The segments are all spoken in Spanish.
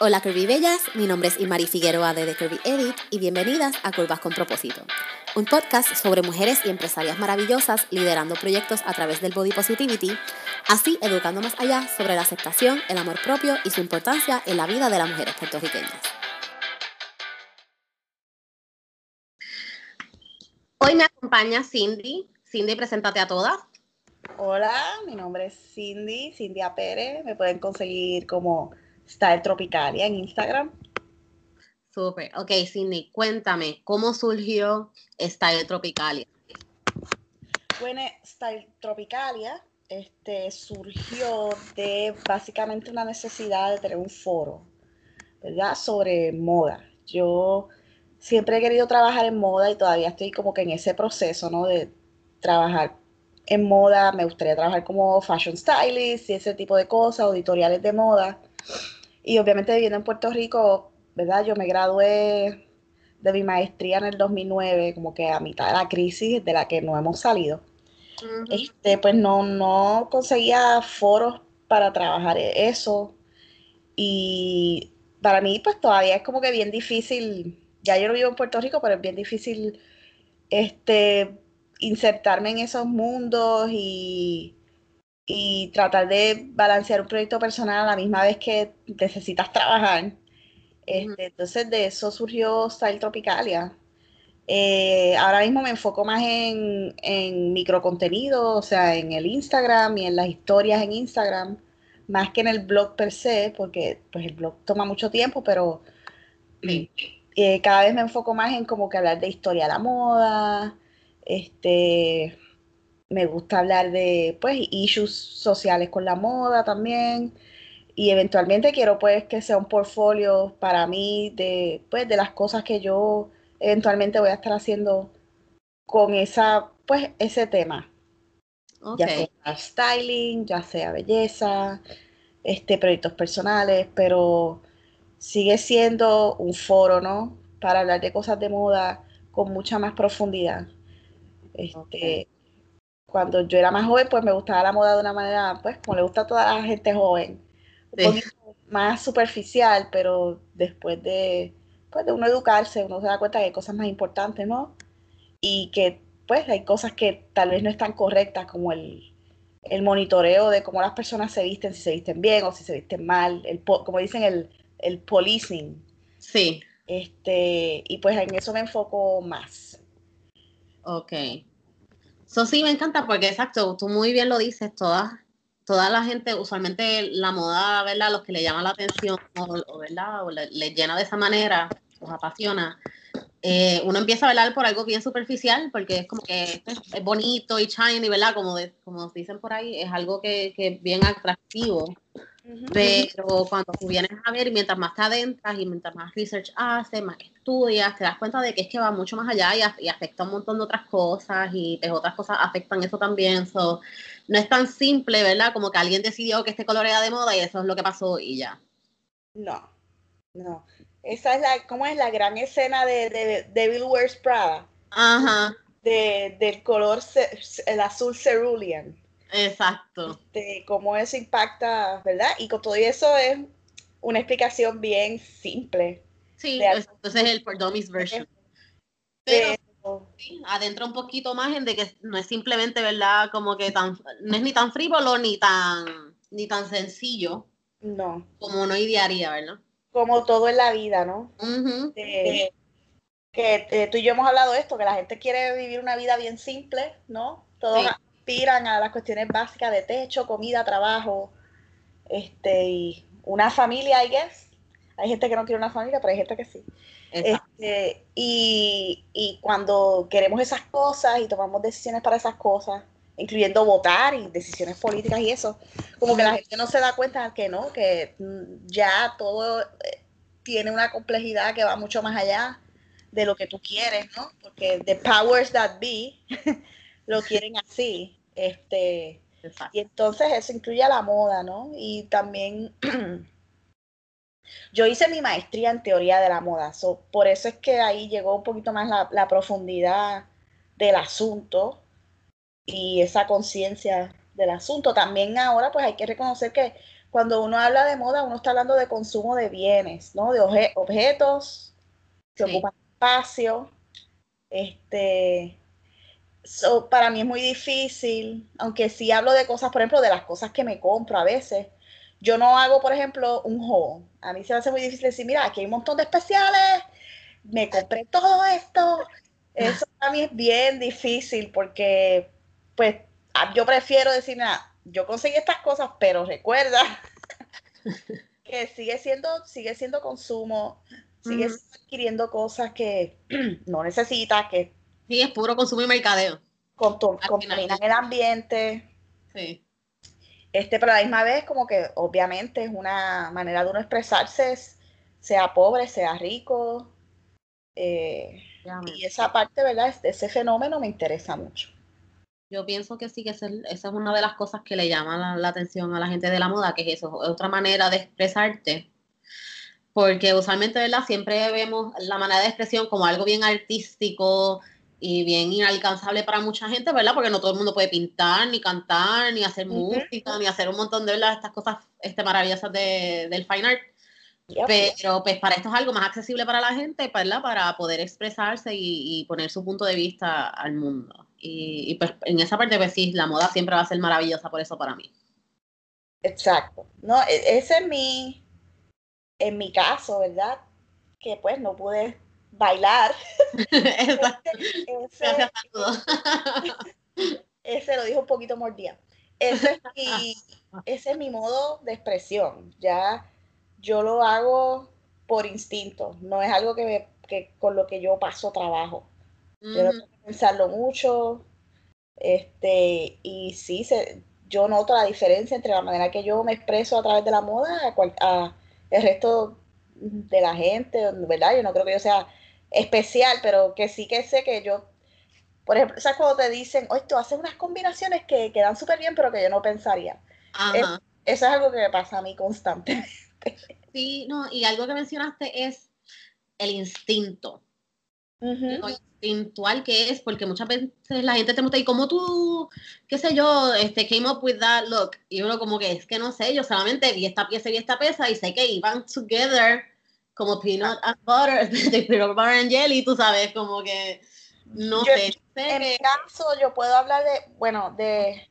Hola Curvy Bellas, mi nombre es Imari Figueroa de The Curvy Edit y bienvenidas a Curvas con Propósito, un podcast sobre mujeres y empresarias maravillosas liderando proyectos a través del body positivity, así educando más allá sobre la aceptación, el amor propio y su importancia en la vida de las mujeres puertorriqueñas. Hoy me acompaña Cindy. Cindy, preséntate a todas. Hola, mi nombre es Cindy, Cindy Pérez. Me pueden conseguir como Style Tropicalia en Instagram. Súper. Ok, Cindy, cuéntame, ¿cómo surgió Style Tropicalia? Bueno, Style Tropicalia este, surgió de básicamente una necesidad de tener un foro, ¿verdad? Sobre moda. Yo siempre he querido trabajar en moda y todavía estoy como que en ese proceso, ¿no? De trabajar en moda, me gustaría trabajar como fashion stylist y ese tipo de cosas, auditoriales de moda. Y obviamente viviendo en Puerto Rico, ¿verdad? Yo me gradué de mi maestría en el 2009, como que a mitad de la crisis de la que no hemos salido. este, pues no, no conseguía foros para trabajar eso. Y para mí, pues todavía es como que bien difícil, ya yo no vivo en Puerto Rico, pero es bien difícil este, insertarme en esos mundos y, y tratar de balancear un proyecto personal a la misma vez que necesitas trabajar. Este, entonces de eso surgió Style Tropicalia. Eh, ahora mismo me enfoco más en, en microcontenido, o sea, en el Instagram y en las historias en Instagram, más que en el blog per se, porque pues el blog toma mucho tiempo, pero eh, cada vez me enfoco más en como que hablar de historia de la moda, este, me gusta hablar de pues issues sociales con la moda también. Y eventualmente quiero pues que sea un portfolio para mí de pues de las cosas que yo eventualmente voy a estar haciendo con esa pues ese tema. Ya sea styling ya sea belleza este proyectos personales pero sigue siendo un foro no para hablar de cosas de moda con mucha más profundidad. Este cuando yo era más joven, pues me gustaba la moda de una manera, pues como le gusta a toda la gente joven, un poquito más superficial, pero después de, pues, de uno educarse, uno se da cuenta que hay cosas más importantes, ¿no? Y que pues hay cosas que tal vez no están correctas, como el, el monitoreo de cómo las personas se visten, si se visten bien o si se visten mal, el, como dicen, el, el policing. Sí. Este, y pues en eso me enfoco más. Ok. Eso sí me encanta porque, exacto, tú muy bien lo dices, toda, toda la gente, usualmente la moda, ¿verdad? Los que le llaman la atención, o, ¿verdad? O le llena de esa manera, los apasiona. Eh, uno empieza a hablar por algo bien superficial, porque es como que es, bonito y shiny, ¿verdad? Como, de, como dicen por ahí, es algo que, que es bien atractivo. Pero cuando tú vienes a ver, mientras más te adentras y mientras más research haces, más estudias, te das cuenta de que es que va mucho más allá y, afecta un montón de otras cosas y pues, otras cosas afectan eso también. So, no es tan simple, ¿verdad? Como que alguien decidió que este color era de moda y eso es lo que pasó y ya. No, no. Esa es la, ¿cómo es la gran escena de, de Wears Prada? Ajá. De, del color, el azul cerulean. Exacto. Este, cómo eso impacta, ¿verdad? Y con todo eso es una explicación bien simple. Sí, entonces es el por dummies version. Pero, adentro un poquito más en de que no es simplemente, ¿verdad? Como que tan, no es ni tan frívolo ni tan, ni tan sencillo. No. Como uno idearía, ¿verdad? Como todo en la vida, ¿no? que eh, tú y yo hemos hablado de esto, que la gente quiere vivir una vida bien simple, ¿no? Todo aspiran a las cuestiones básicas de techo, comida, trabajo, este, y una familia, I guess. Hay gente que no quiere una familia, pero hay gente que sí. Este, y, y, cuando queremos esas cosas y tomamos decisiones para esas cosas, incluyendo votar y decisiones políticas y eso, como que la gente no se da cuenta que no, que ya todo eh, tiene una complejidad que va mucho más allá de lo que tú quieres, ¿no? Porque the powers that be lo quieren así. Este, y entonces eso incluye a la moda, ¿no? Y también yo hice mi maestría en teoría de la moda, por eso es que ahí llegó un poquito más la, la profundidad del asunto y esa conciencia del asunto. También ahora pues hay que reconocer que cuando uno habla de moda, uno está hablando de consumo de bienes, ¿no? De objetos que ocupan espacio. Este, para mí es muy difícil, aunque sí hablo de cosas, por ejemplo, de las cosas que me compro a veces. Yo no hago, por ejemplo, un haul. A mí se me hace muy difícil decir, mira, aquí hay un montón de especiales, me compré todo esto. Eso para mí es bien difícil porque, pues, yo prefiero decir, nada, yo conseguí estas cosas, pero recuerda que sigue siendo, sigue siendo consumo, sigue adquiriendo cosas que no necesitas, que Sí, es puro consumo y mercadeo. Contaminan el ambiente. Sí. Este, pero a la misma vez, como que obviamente es una manera de uno expresarse, sea pobre, sea rico. Eh, y esa parte, ¿verdad? Ese fenómeno me interesa mucho. Yo pienso que sí, que esa es una de las cosas que le llama la, atención a la gente de la moda, que es eso, es otra manera de expresarte. Porque usualmente, ¿verdad? Siempre vemos la manera de expresión como algo bien artístico, y bien inalcanzable para mucha gente, ¿verdad? Porque no todo el mundo puede pintar, ni cantar, ni hacer música, ni hacer un montón de ¿verdad? estas cosas este, maravillosas de, del fine art. Pero pues para esto es algo más accesible para la gente, ¿verdad? Para poder expresarse y, poner su punto de vista al mundo. Y, pues en esa parte, pues sí, la moda siempre va a ser maravillosa por eso para mí. Exacto. No, e, ese es mi, en mi caso, ¿verdad? Que pues no pude bailar. ese, ese, lo dijo un poquito mordida. Ese es, mi, ese es mi modo de expresión. Ya yo lo hago por instinto, no es algo que, me, que con lo que yo paso trabajo. Yo no tengo que pensarlo mucho. Este, y sí, se, yo noto la diferencia entre la manera que yo me expreso a través de la moda a, a el resto de la gente, ¿verdad? Yo no creo que yo sea especial, pero que sí que sé que yo, por ejemplo, ¿sabes cuando te dicen, oye, tú haces unas combinaciones que quedan súper bien, pero que yo no pensaría? eso es algo que me pasa a mí constantemente. Sí, no, y algo que mencionaste es el instinto. Lo instintual que es, porque muchas veces la gente te pregunta, ¿y cómo tú, qué sé yo, este, came up with that look? Y uno como que es que no sé, yo solamente vi esta pieza y esta pieza y sé que iban together como peanut and butter, peanut butter and jelly, tú sabes, como que no sé. En mi caso, yo puedo hablar de, bueno, de...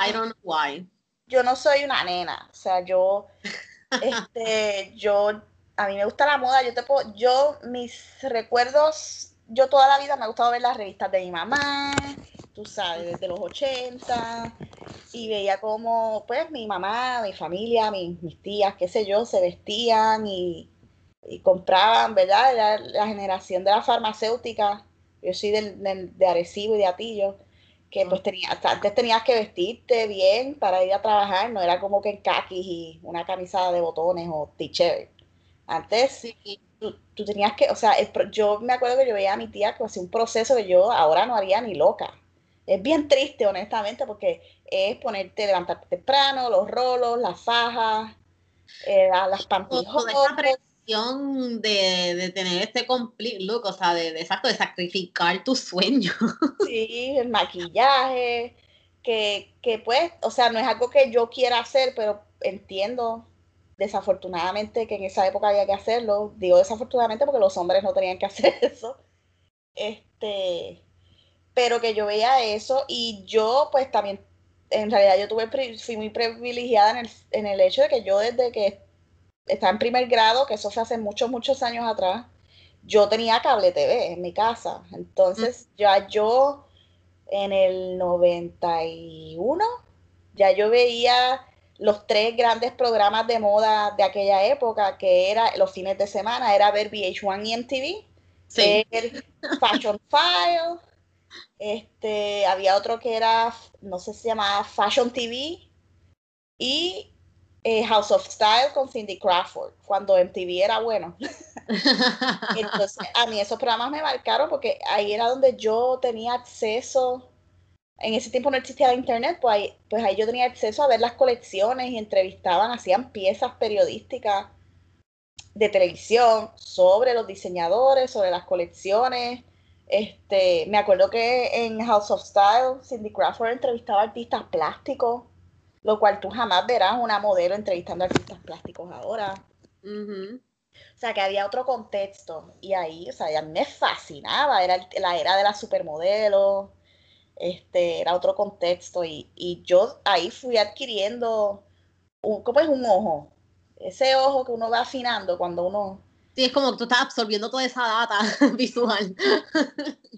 I don't know why. Yo no soy una nena, o sea, yo, este, yo, a mí me gusta la moda, yo te puedo, yo, mis recuerdos, yo toda la vida me ha gustado ver las revistas de mi mamá, tú sabes, desde los 80, y veía como, pues, mi mamá, mi familia, mis, tías, qué sé yo, se vestían y, compraban, ¿verdad? La, la, generación de la farmacéutica, yo soy de Arecibo y de Atillo, que pues tenía, antes tenías que vestirte bien para ir a trabajar, no era como que en kakis y una camisa de botones o t-shirt. Antes tú, tú, tenías que, o sea, yo me acuerdo que yo veía a mi tía que hacía un proceso que yo ahora no haría ni loca es bien triste, honestamente, porque es ponerte, levantarte temprano, los rolos, las fajas, eh, las pantijotas. Toda presión de, de, tener este complete look, o sea, de, exacto, de sacrificar tu sueño. Sí, el maquillaje, que, que pues, o sea, no es algo que yo quiera hacer, pero entiendo desafortunadamente que en esa época había que hacerlo. Digo desafortunadamente porque los hombres no tenían que hacer eso. Este, pero que yo veía eso y yo pues también, en realidad yo tuve, fui muy privilegiada en el, en el hecho de que yo desde que estaba en primer grado, que eso fue hace muchos, muchos años atrás, yo tenía cable TV en mi casa. Entonces ya yo en el 91, ya yo veía los tres grandes programas de moda de aquella época, que era los fines de semana, era ver VH1 y MTV, ver Fashion File, este, había otro que era, no sé si se llamaba Fashion TV y eh, House of Style con Cindy Crawford, cuando MTV era bueno. Entonces, a mí esos programas me marcaron porque ahí era donde yo tenía acceso. En ese tiempo no existía internet, pues ahí, pues ahí yo tenía acceso a ver las colecciones y entrevistaban, hacían piezas periodísticas de televisión sobre los diseñadores, sobre las colecciones, este, me acuerdo que en House of Style, Cindy Crawford entrevistaba artistas plásticos lo cual tú jamás verás una modelo entrevistando a artistas plásticos ahora. O sea, que había otro contexto y ahí, o sea, ya me fascinaba, era la era de la supermodelo, este, era otro contexto y, y yo ahí fui adquiriendo, un, ¿cómo es un ojo? Ese ojo que uno va afinando cuando uno... Sí, es como que tú estás absorbiendo toda esa data visual.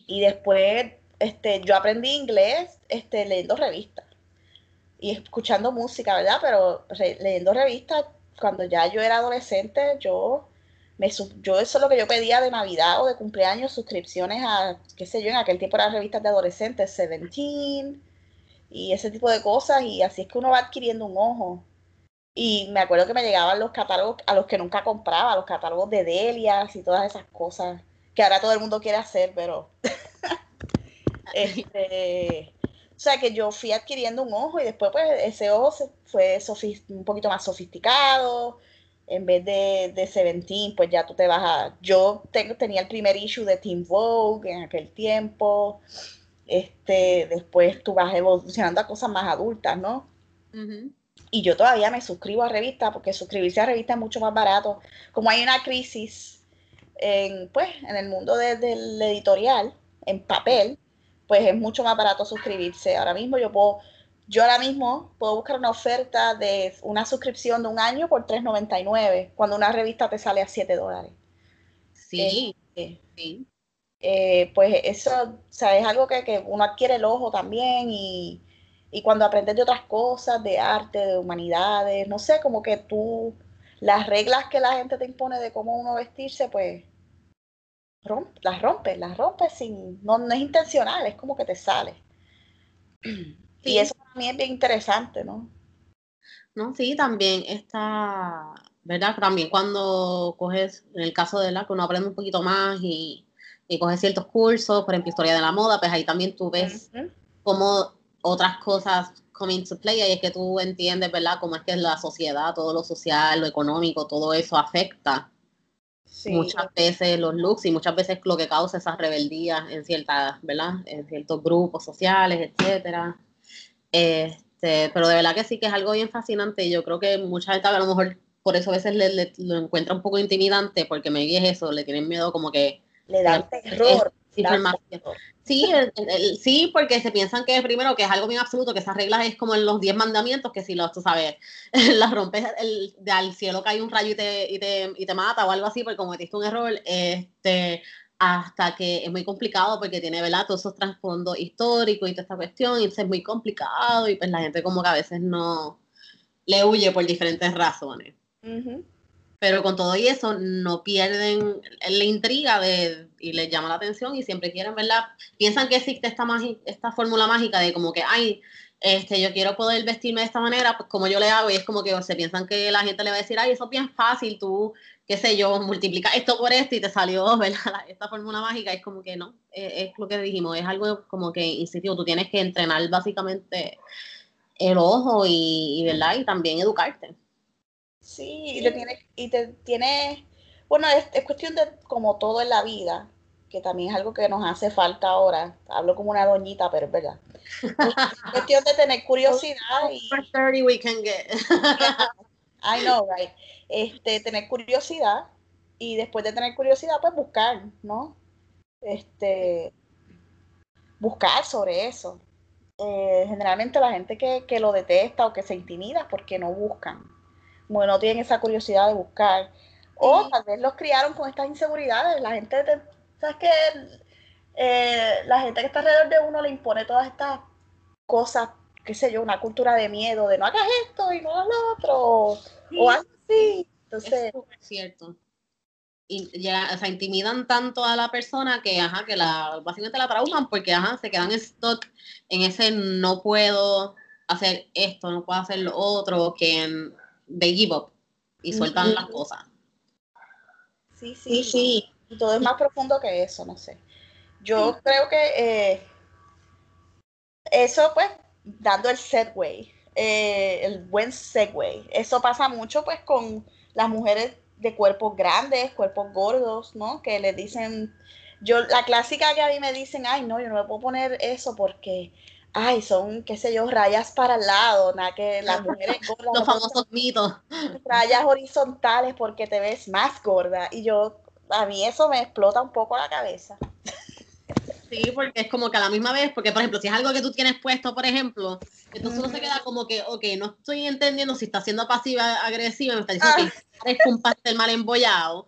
y después este, yo aprendí inglés este, leyendo revistas y escuchando música, ¿verdad? Pero leyendo revistas, cuando ya yo era adolescente, yo, me, yo eso es lo que yo pedía de Navidad o de cumpleaños, suscripciones a, qué sé yo, en aquel tiempo eran revistas de adolescentes, Seventeen y ese tipo de cosas, y así es que uno va adquiriendo un ojo. Y me acuerdo que me llegaban los catálogos a los que nunca compraba, los catálogos de Delias y todas esas cosas que ahora todo el mundo quiere hacer, pero este, o sea que yo fui adquiriendo un ojo y después pues ese ojo fue un poquito más sofisticado. En vez de, de Seventeen, pues ya tú te vas a... Yo tenía el primer issue de Teen Vogue en aquel tiempo. Este, después tú vas evolucionando a cosas más adultas, ¿no? Y yo todavía me suscribo a revistas porque suscribirse a revistas es mucho más barato. Como hay una crisis en, pues, en el mundo del editorial, en papel, pues es mucho más barato suscribirse. Ahora mismo yo puedo, yo ahora mismo puedo buscar una oferta de una suscripción de un año por $3.99, cuando una revista te sale a 7 dólares. Sí, eh, sí. Eh, pues eso, o sea, es algo que, que, uno adquiere el ojo también y, y cuando aprendes de otras cosas, de arte, de humanidades, no sé, como que tú, las reglas que la gente te impone de cómo uno vestirse, pues las rompes, las rompes sin, no, es intencional, es como que te sale. Y eso también es bien interesante, ¿no? No, sí, también está, ¿verdad? También cuando coges, en el caso de la que uno aprende un poquito más y, y coges ciertos cursos, por ejemplo, historia de la moda, pues ahí también tú ves cómo otras cosas come into play y es que tú entiendes, ¿verdad? Cómo es que la sociedad, todo lo social, lo económico, todo eso afecta muchas veces los looks y muchas veces lo que causa esas rebeldías en ciertas, ¿verdad? En ciertos grupos sociales, etcétera. Este, pero de verdad que sí que es algo bien fascinante y yo creo que mucha gente a lo mejor por eso a veces le, lo encuentra un poco intimidante porque me es eso, le tienen miedo como que le dan terror. Sí, sí, porque se piensan que primero que es algo bien absoluto, que esas reglas es como en los 10 mandamientos, que si los, tú sabes, las rompes el, de al cielo cae un rayo y te, y te, y te mata o algo así porque cometiste un error, este, hasta que es muy complicado porque tiene, ¿verdad? Todos esos trasfondos históricos y toda esta cuestión, y es muy complicado y pues la gente como que a veces no le huye por diferentes razones pero con todo y eso no pierden la intriga de, y les llama la atención y siempre quieren, ¿verdad? Piensan que existe esta, esta fórmula mágica de como que, ay, este, yo quiero poder vestirme de esta manera, pues como yo le hago, y es como que se piensan que la gente le va a decir, ay, eso es bien fácil, tú, qué sé yo, multiplica esto por esto y te salió, ¿verdad? Esta fórmula mágica es como que no, es, lo que dijimos, es algo como que instintivo, tú tienes que entrenar básicamente el ojo y ¿verdad? Y también educarte. Sí, y te tiene, y te tiene bueno, es, cuestión de como todo en la vida, que también es algo que nos hace falta ahora. Hablo como una doñita, pero es verdad. Es cuestión de tener curiosidad y... we can get. I know, right. Este, tener curiosidad y después de tener curiosidad, pues buscar, ¿no? Este, buscar sobre eso. Eh, generalmente la gente que, que, lo detesta o que se intimida porque no buscan bueno, no tienen esa curiosidad de buscar. O tal vez los criaron con estas inseguridades. La gente, ¿sabes qué? Eh, la gente que está alrededor de uno le impone todas estas cosas, qué sé yo, una cultura de miedo, de no hagas esto y no hagas lo otro, o algo así. Entonces, es cierto. Y ya, o sea, intimidan tanto a la persona que, ajá, que la, básicamente la trauman porque, ajá, se quedan stock en ese no puedo hacer esto, no puedo hacer lo otro, que de give up y sueltan las cosas. Sí, sí, sí. Y todo es más profundo que eso, no sé. Yo creo que eh, eso, pues, dando el segue, eh, el buen segue, eso pasa mucho, pues, con las mujeres de cuerpos grandes, cuerpos gordos, ¿no? Que le dicen, yo, la clásica que a mí me dicen, ay, no, yo no me puedo poner eso porque ay, son, qué sé yo, rayas para el lado, nada que las mujeres gordas. Los famosos mitos. Rayas horizontales porque te ves más gorda. Y yo, a mí eso me explota un poco la cabeza. Sí, porque es como que a la misma vez, porque por ejemplo, si es algo que tú tienes puesto, por ejemplo, entonces uno se queda como que, ok, no estoy entendiendo si está siendo pasiva agresiva, me está diciendo que es un pastel mal embollado,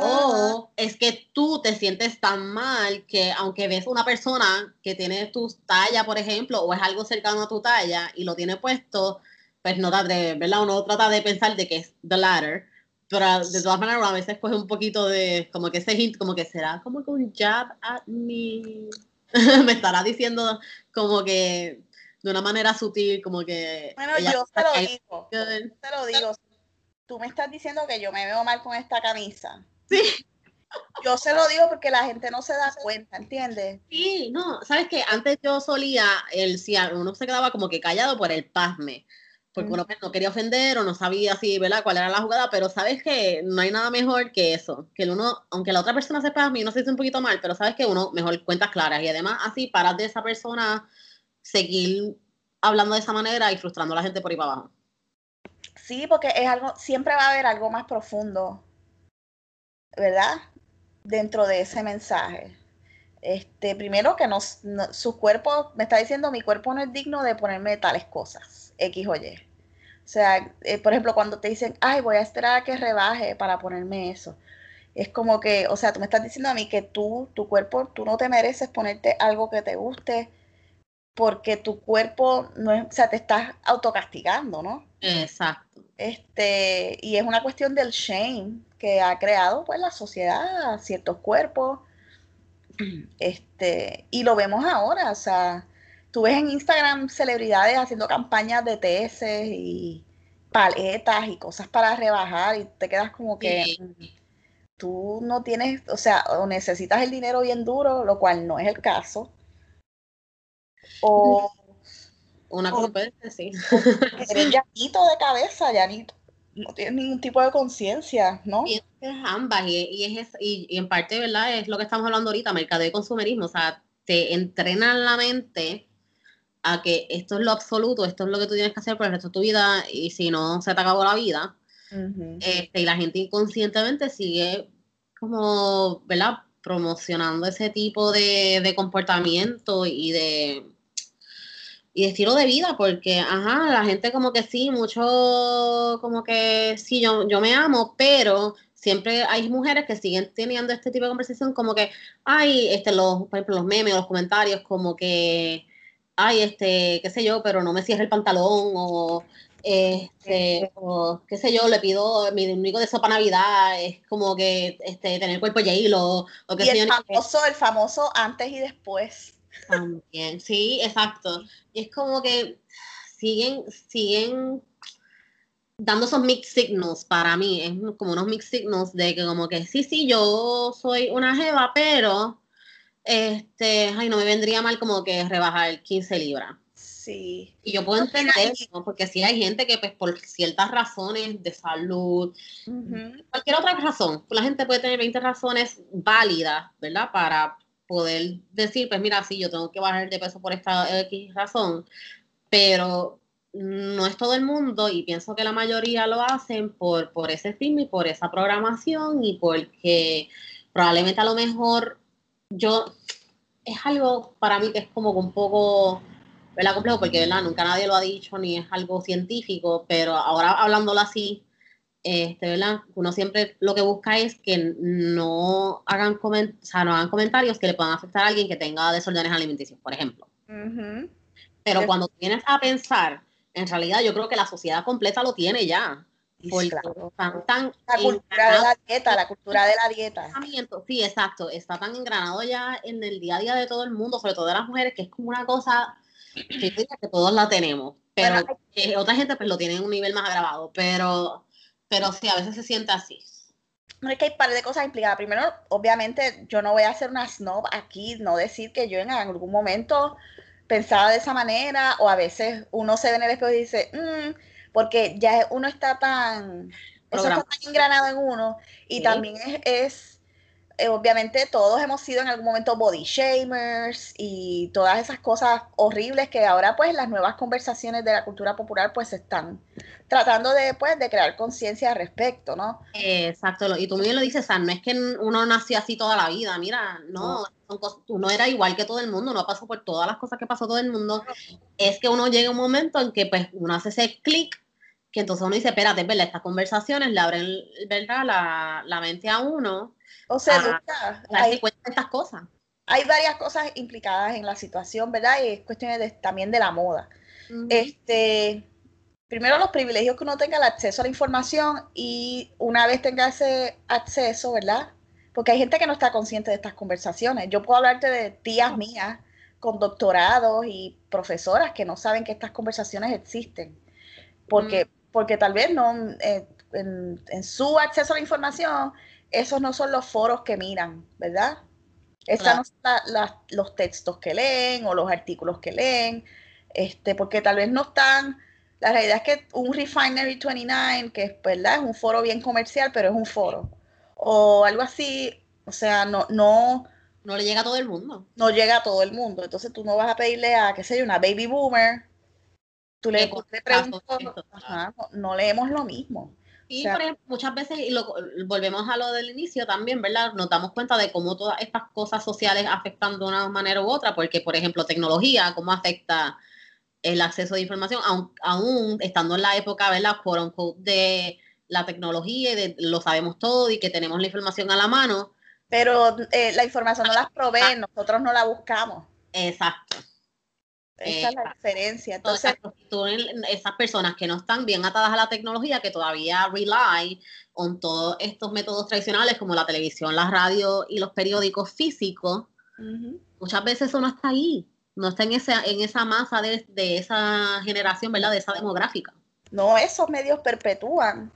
o es que tú te sientes tan mal que aunque ves una persona que tiene tu talla, por ejemplo, o es algo cercano a tu talla y lo tiene puesto, pues no te atreves, ¿verdad? Uno trata de pensar de que es the latter, pero de todas maneras a veces coge un poquito de, como que ese hint, como que será como que un jab at me. me estará diciendo como que de una manera sutil, como que... Bueno, yo te lo digo, te lo digo. Tú me estás diciendo que yo me veo mal con esta camisa. Sí. Yo se lo digo porque la gente no se da cuenta, ¿entiendes? Sí, no, sabes que antes yo solía, el, si uno se quedaba como que callado por el pasme porque uno pues, no quería ofender o no sabía si, ¿verdad?, cuál era la jugada, pero sabes que no hay nada mejor que eso, que el uno, aunque la otra persona sepa a mí, no se dice un poquito mal, pero sabes que uno mejor cuentas claras y además así paras de esa persona seguir hablando de esa manera y frustrando a la gente por ahí para abajo. Sí, porque es algo, siempre va a haber algo más profundo, ¿verdad? Dentro de ese mensaje. Este, primero que nos, su cuerpo, me está diciendo, mi cuerpo no es digno de ponerme tales cosas, X o Y. O sea, eh, por ejemplo, cuando te dicen, ay, voy a esperar a que rebaje para ponerme eso. Es como que, o sea, tú me estás diciendo a mí que tú, tu cuerpo, tú no te mereces ponerte algo que te guste porque tu cuerpo no es, o sea, te estás autocastigando, ¿no? Exacto. Este, y es una cuestión del shame que ha creado pues la sociedad, ciertos cuerpos este, y lo vemos ahora, o sea, tú ves en Instagram celebridades haciendo campañas de TS y paletas y cosas para rebajar y te quedas como que tú no tienes, o sea, o necesitas el dinero bien duro, lo cual no es el caso. O una competencia, sí. Eres llanito de cabeza, llanito no tienes ningún tipo de conciencia, ¿no? Y es ambas, y, es, y, en parte, ¿verdad? Es lo que estamos hablando ahorita, mercado de consumerismo, o sea, te entrenan la mente a que esto es lo absoluto, esto es lo que tú tienes que hacer por el resto de tu vida, y si no, se te acabó la vida. este, y la gente inconscientemente sigue como, ¿verdad? Promocionando ese tipo de, de comportamiento y de y estilo de vida, porque, ajá, la gente como que sí, mucho, como que sí, yo, yo me amo, pero siempre hay mujeres que siguen teniendo este tipo de conversación como que, ay, este, los, por ejemplo, los memes o los comentarios como que, ay, este, qué sé yo, pero no me cierre el pantalón o, este, o qué sé yo, le pido mi único deseo para Navidad es como que, este, tener cuerpo hilo o que y el famoso, el famoso antes y después. También, sí, exacto. Y es como que siguen, siguen dando esos mixed signals para mí, es como unos mixed signals de que como que sí, sí, yo soy una jeva, pero este, ay, no me vendría mal como que rebajar 15 libras. Sí. Y yo puedo entender eso, porque si hay gente que pues por ciertas razones de salud, cualquier otra razón, la gente puede tener 20 razones válidas, ¿verdad? Para poder decir, pues mira, sí, yo tengo que bajar de peso por esta X razón, pero no es todo el mundo y pienso que la mayoría lo hacen por, por ese film y por esa programación y porque probablemente a lo mejor yo, es algo para mí que es como un poco, ¿verdad? Complejo porque, ¿verdad? Nunca nadie lo ha dicho ni es algo científico, pero ahora hablándolo así, este, ¿verdad? Uno siempre lo que busca es que no hagan, no hagan comentarios que le puedan afectar a alguien que tenga desórdenes alimenticios, por ejemplo. Pero cuando vienes a pensar, en realidad yo creo que la sociedad completa lo tiene ya. la cultura de la dieta, la cultura de la dieta. Sí, exacto. Está tan engranado ya en el día a día de todo el mundo, sobre todo de las mujeres, que es como una cosa que, que todos la tenemos. Pero otra gente pues lo tiene en un nivel más agravado. Pero pero sí, a veces se siente así. No es que hay par de cosas implicadas. Primero, obviamente, yo no voy a hacer una snob aquí, no decir que yo en algún momento pensaba de esa manera, o a veces uno se ve en el espejo y dice, mm", porque ya uno está tan, eso está tan engranado en uno, y también es, eh, obviamente todos hemos sido en algún momento body shamers y todas esas cosas horribles que ahora pues las nuevas conversaciones de la cultura popular pues están tratando de, pues, de crear conciencia al respecto, ¿no? Exacto, y tú bien lo dices, San, no es que uno nació así toda la vida, mira, no, uno era igual que todo el mundo, uno pasó por todas las cosas que pasó todo el mundo, es que uno llega a un momento en que pues uno hace ese clic que entonces uno dice, espérate, ¿verdad? Estas conversaciones le abren, ¿verdad? La, la mente a uno o sea, hay, estas cosas. Hay varias cosas implicadas en la situación, ¿verdad? Y es cuestiones también de la moda. Este, primero los privilegios que uno tenga el acceso a la información y una vez tenga ese acceso, ¿verdad? Porque hay gente que no está consciente de estas conversaciones. Yo puedo hablarte de tías mías con doctorados y profesoras que no saben que estas conversaciones existen. Porque, porque tal vez no, eh, en, en, su acceso a la información, esos no son los foros que miran, ¿verdad? Esos no son los textos que leen o los artículos que leen, este, porque tal vez no están. La realidad es que un Refinery 29, que es, ¿verdad? es un foro bien comercial, pero es un foro. O algo así, o sea, no, no, no le llega a todo el mundo. No llega a todo el mundo. Entonces tú no vas a pedirle a, qué sé yo, una baby boomer. Tú le, preguntas, no, leemos lo mismo. Y por ejemplo, muchas veces, y lo, volvemos a lo del inicio también, ¿verdad? Nos damos cuenta de cómo todas estas cosas sociales afectan de una manera u otra, porque, por ejemplo, tecnología, cómo afecta el acceso de información, aún, estando en la época, ¿verdad? Por de la tecnología y de lo sabemos todo y que tenemos la información a la mano. Pero eh, la información no la proveen, nosotros no la buscamos. Exacto. Esa es la eh, diferencia. Entonces, esas personas que no están bien atadas a la tecnología, que todavía rely on todos estos métodos tradicionales como la televisión, la radio y los periódicos físicos, muchas veces eso no está ahí, no está en esa, en esa masa de, esa generación, ¿verdad? De esa demográfica. No, esos medios perpetúan,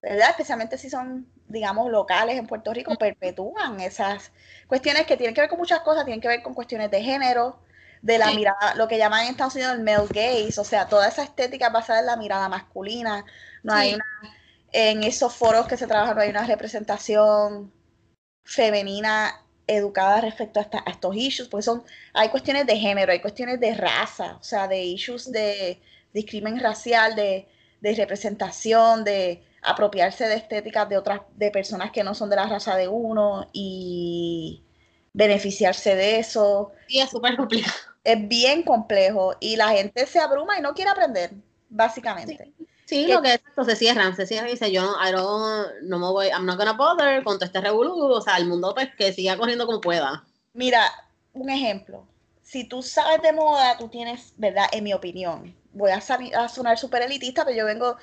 ¿verdad? Especialmente si son, digamos, locales en Puerto Rico, perpetúan esas cuestiones que tienen que ver con muchas cosas, tienen que ver con cuestiones de género, de la mirada, lo que llaman en Estados Unidos el male gaze, o sea, toda esa estética basada en la mirada masculina, no hay una, en esos foros que se trabajan no hay una representación femenina educada respecto a, estos issues, porque son, hay cuestiones de género, hay cuestiones de raza, o sea, de issues de discrimen racial, de, de representación, de apropiarse de estéticas de otras, de personas que no son de la raza de uno y beneficiarse de eso. Sí, es súper complicado es bien complejo y la gente se abruma y no quiere aprender, básicamente. Sí, lo que es esto, se cierran, se cierran y dice, yo no, no me voy, I'm not gonna bother con todo este revolú, o sea, el mundo pues que siga corriendo como pueda. Mira, un ejemplo, si tú sabes de moda, tú tienes, ¿verdad? En mi opinión, voy a, a sonar súper elitista, pero yo vengo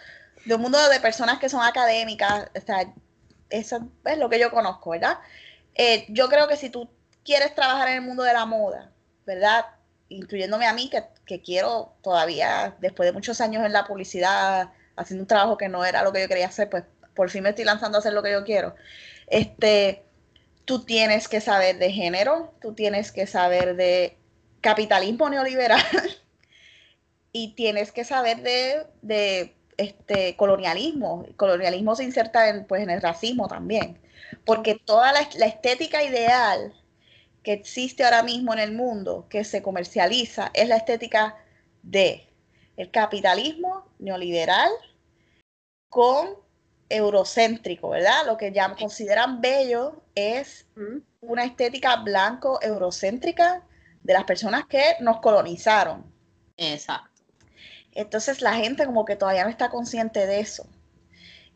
de un mundo de personas que son académicas, o sea, eso es lo que yo conozco, ¿verdad? Eh, yo creo que si tú quieres trabajar en el mundo de la moda, ¿verdad? Incluyéndome a mí, que, quiero todavía, después de muchos años en la publicidad, haciendo un trabajo que no era lo que yo quería hacer, pues por fin me estoy lanzando a hacer lo que yo quiero. Este, tú tienes que saber de género, tú tienes que saber de capitalismo neoliberal y tienes que saber de, de este colonialismo. Colonialismo se inserta en, pues, en el racismo también, porque toda la, la estética ideal que existe ahora mismo en el mundo, que se comercializa, es la estética de el capitalismo neoliberal con eurocéntrico, ¿verdad? Lo que ya consideran bello es una estética blanco eurocéntrica de las personas que nos colonizaron. Exacto. Entonces la gente como que todavía no está consciente de eso.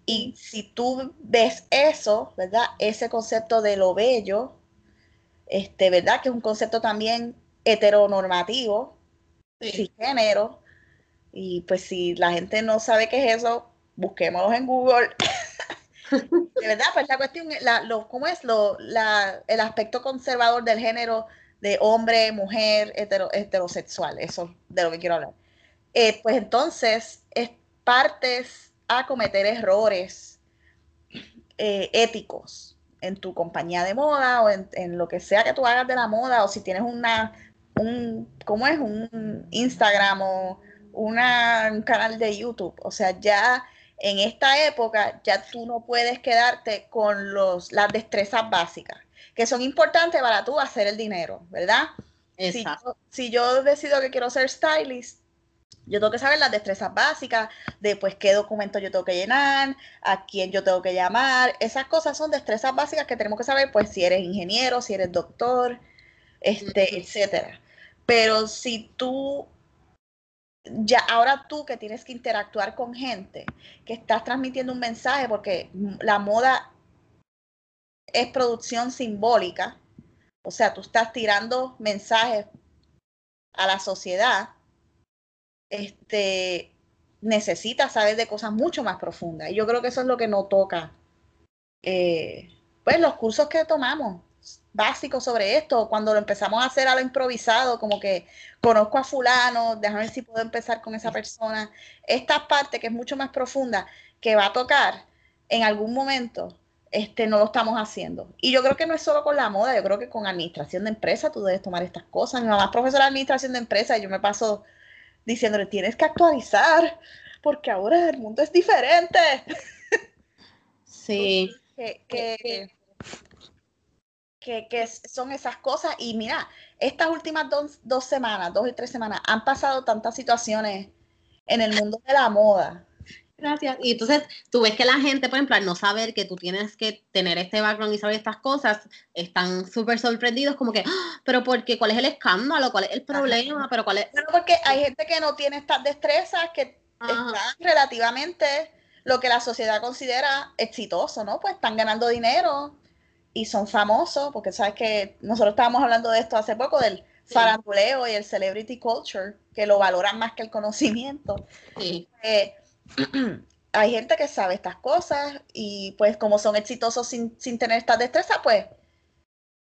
Y si tú ves eso, ¿verdad? Ese concepto de lo bello, este, ¿verdad? Que es un concepto también heteronormativo, sin género. Y pues si la gente no sabe qué es eso, busquémoslos en Google. de verdad, pues la cuestión, lo, ¿cómo es lo, el aspecto conservador del género de hombre, mujer, heterosexual? Eso de lo que quiero hablar. Eh, pues entonces, es partes a cometer errores eh, éticos en tu compañía de moda o en, lo que sea que tú hagas de la moda o si tienes una, un, ¿cómo es? Un Instagram o una, un canal de YouTube. O sea, ya en esta época ya tú no puedes quedarte con los, las destrezas básicas, que son importantes para tú hacer el dinero, ¿verdad? Exacto. Si yo, decido que quiero ser stylist, yo tengo que saber las destrezas básicas de pues qué documento yo tengo que llenar, a quién yo tengo que llamar. Esas cosas son destrezas básicas que tenemos que saber, pues si eres ingeniero, si eres doctor, este, etcétera. Pero si tú ya ahora tú que tienes que interactuar con gente, que estás transmitiendo un mensaje, porque la moda es producción simbólica, o sea, tú estás tirando mensajes a la sociedad, este, necesitas saber de cosas mucho más profundas. Y yo creo que eso es lo que no toca, eh, pues los cursos que tomamos básicos sobre esto, cuando lo empezamos a hacer a lo improvisado, como que conozco a fulano, déjame ver si puedo empezar con esa persona. Esta parte que es mucho más profunda, que va a tocar en algún momento, este, no lo estamos haciendo. Y yo creo que no es solo con la moda, yo creo que con administración de empresa tú debes tomar estas cosas. Mi mamá es profesora de administración de empresa y yo me paso diciéndole, tienes que actualizar, porque ahora el mundo es diferente. Sí. que, que, son esas cosas. Y mira, estas últimas dos, semanas, dos y tres semanas, han pasado tantas situaciones en el mundo de la moda. Gracias. Y entonces tú ves que la gente, por ejemplo, al no saber que tú tienes que tener este background y saber estas cosas, están súper sorprendidos, como que, ¡Ah! pero porque ¿cuál es el escándalo? ¿Cuál es el problema? Pero cuál es... porque hay gente que no tiene estas destrezas, que están relativamente lo que la sociedad considera exitoso, ¿no? Pues están ganando dinero, y son famosos, porque sabes que nosotros estábamos hablando de esto hace poco, del faranduleo y el celebrity culture, que lo valoran más que el conocimiento. Eh, hay gente que sabe estas cosas y pues como son exitosos sin, sin tener esta destreza, pues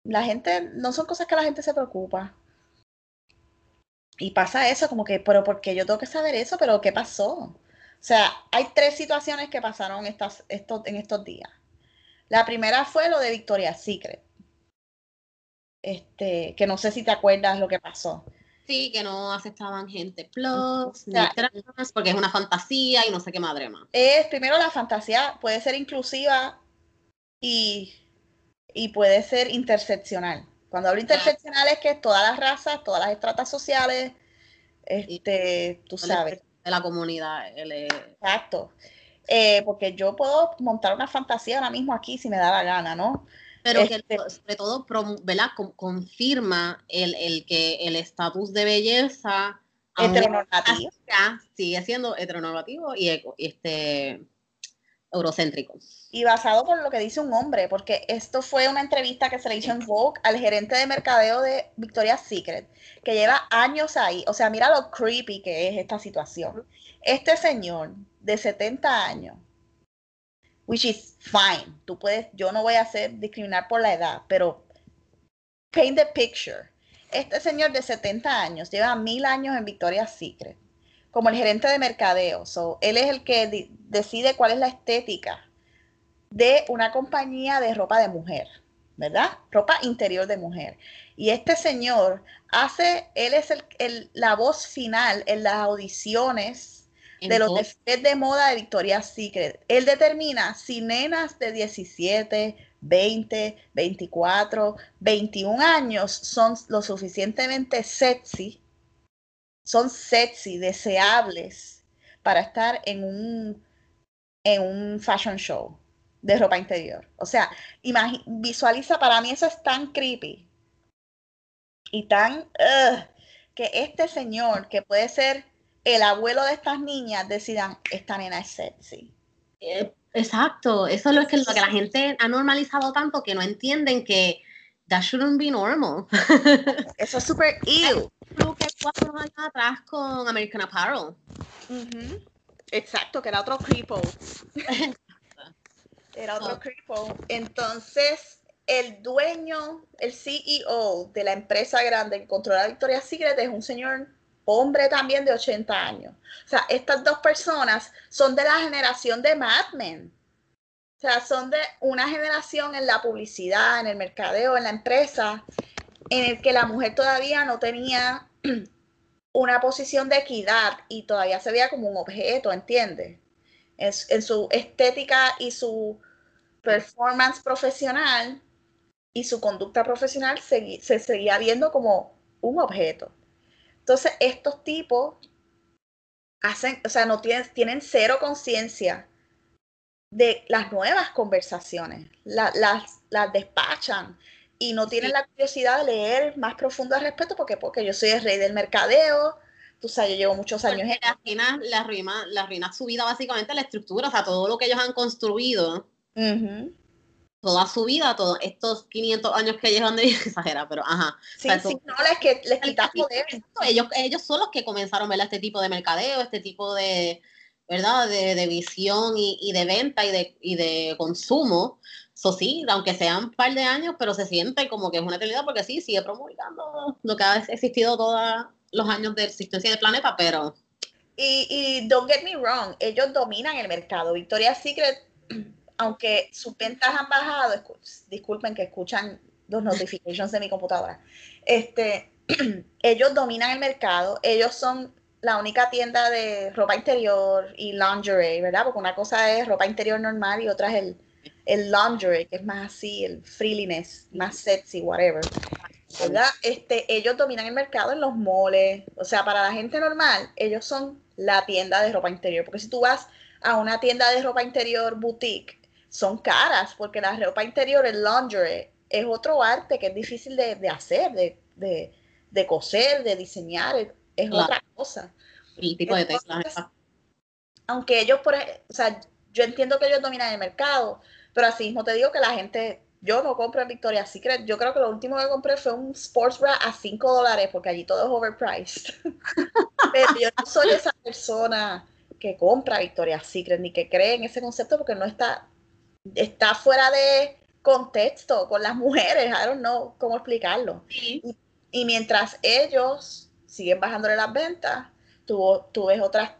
la gente, no son cosas que la gente se preocupa. Y pasa eso, como que, pero ¿por qué yo tengo que saber eso? ¿Pero qué pasó? O sea, hay tres situaciones que pasaron estas, estos, en estos días. La primera fue lo de Victoria's Secret. Este, que no sé si te acuerdas lo que pasó. Sí, que no aceptaban gente plus, porque es una fantasía y no sé qué madre más. Es, primero, la fantasía puede ser inclusiva y, puede ser interseccional. Cuando hablo interseccional es que todas las razas, todas las estratas sociales, este, tú sabes. De la comunidad. Exacto. Eh, porque yo puedo montar una fantasía ahora mismo aquí si me da la gana, ¿no? Pero que este sobre todo, ¿verdad? confirma el, el que el estatus de belleza heteronormativo sigue siendo heteronormativo y este eurocéntrico. Y basado por lo que dice un hombre, porque esto fue una entrevista que se le hizo en Vogue al gerente de mercadeo de Victoria's Secret, que lleva años ahí. O sea, mira lo creepy que es esta situación. Este señor de 70 años, which is fine, tú puedes, yo no voy a hacer discriminar por la edad, pero paint the picture. Este señor de 70 años lleva mil años en Victoria's Secret como el gerente de mercadeo. So, él es el que decide cuál es la estética de una compañía de ropa de mujer, ¿verdad? Ropa interior de mujer. Y este señor hace, él es el, la voz final en las audiciones de los desfiles de moda de Victoria's Secret. Él determina si nenas de 17, 20, 24, 21 años son lo suficientemente sexy son sexy, deseables para estar en un, en un fashion show de ropa interior. O sea, visualiza, para mí eso es tan creepy y tan que este señor, que puede ser el abuelo de estas niñas, decidan, esta nena es sexy. Eh, exacto, eso es lo que, lo que la gente ha normalizado tanto que no entienden que that shouldn't be normal. Eso es súper ill. que cuatro años atrás con American Apparel. Exacto, que era otro creepo. era otro creepo. Entonces, el dueño, el CEO de la empresa grande que controla Victoria's Secret es un señor hombre también de 80 años. O sea, estas dos personas son de la generación de Mad Men. O sea, son de una generación en la publicidad, en el mercadeo, en la empresa, en el que la mujer todavía no tenía una posición de equidad y todavía se veía como un objeto, ¿entiendes? en su estética y su performance profesional y su conducta profesional se, seguía viendo como un objeto. Entonces, estos tipos hacen, o sea, no tienen, tienen cero conciencia de las nuevas conversaciones, las, las despachan y no tienen la curiosidad de leer más profundo al respecto porque, porque yo soy el rey del mercadeo, tú sabes, yo llevo muchos años en... La ruina, la, ruina, la ruina su vida básicamente la estructura, o sea, todo lo que ellos han construido toda su vida, todos estos 500 años que llevan de vida, exagera, pero ajá. Sí, sí, no, les, que, les quitas poder. Ellos, ellos son los que comenzaron a ver este tipo de mercadeo, este tipo de, ¿verdad? De, de visión y, y, de venta y de, y de consumo. Eso sí, aunque sean un par de años, pero se siente como que es una eternidad porque sí, sigue promulgando lo que ha existido todos los años de existencia del planeta, pero... Y, y don't get me wrong, ellos dominan el mercado. Victoria's Secret aunque sus ventas han bajado, disculpen que escuchan los notifications de mi computadora, este, ellos dominan el mercado, ellos son la única tienda de ropa interior y lingerie, ¿verdad? Porque una cosa es ropa interior normal y otra es el, el lingerie, que es más así, el freeliness, más sexy, whatever. ¿Verdad? Este, ellos dominan el mercado en los moles. O sea, para la gente normal, ellos son la tienda de ropa interior. Porque si tú vas a una tienda de ropa interior boutique, son caras, porque la ropa interior, el lingerie, es otro arte que es difícil de, hacer, de, coser, de diseñar, es, otra cosa. El tipo de Aunque ellos, por o sea, yo entiendo que ellos dominan el mercado, pero así mismo te digo que la gente, yo no compro en Victoria's Secret, yo creo que lo último que compré fue un sports bra a 5 dólares, porque allí todo es overpriced. pero yo no soy esa persona que compra Victoria's Secret, ni que cree en ese concepto, porque no está, está fuera de contexto con las mujeres, I don't know cómo explicarlo. Y, mientras ellos siguen bajándole las ventas, tú, tú ves otras,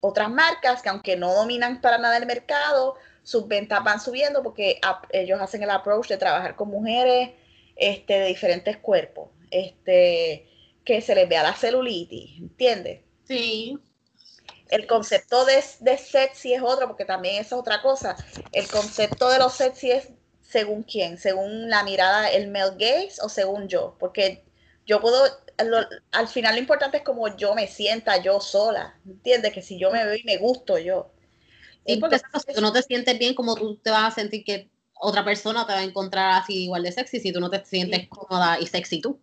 otras marcas que aunque no dominan para nada el mercado, sus ventas van subiendo porque ellos hacen el approach de trabajar con mujeres este, de diferentes cuerpos, este, que se les vea la celulitis, ¿entiendes? Sí. El concepto de, de sexy es otro, porque también es otra cosa. El concepto de lo sexy es según quién, según la mirada, el male gaze o según yo, porque yo puedo, al final lo importante es como yo me sienta yo sola, ¿entiendes? Que si yo me veo y me gusto yo. Sí, porque si tú no te sientes bien, como tú te vas a sentir que otra persona te va a encontrar así igual de sexy si tú no te sientes cómoda y sexy tú.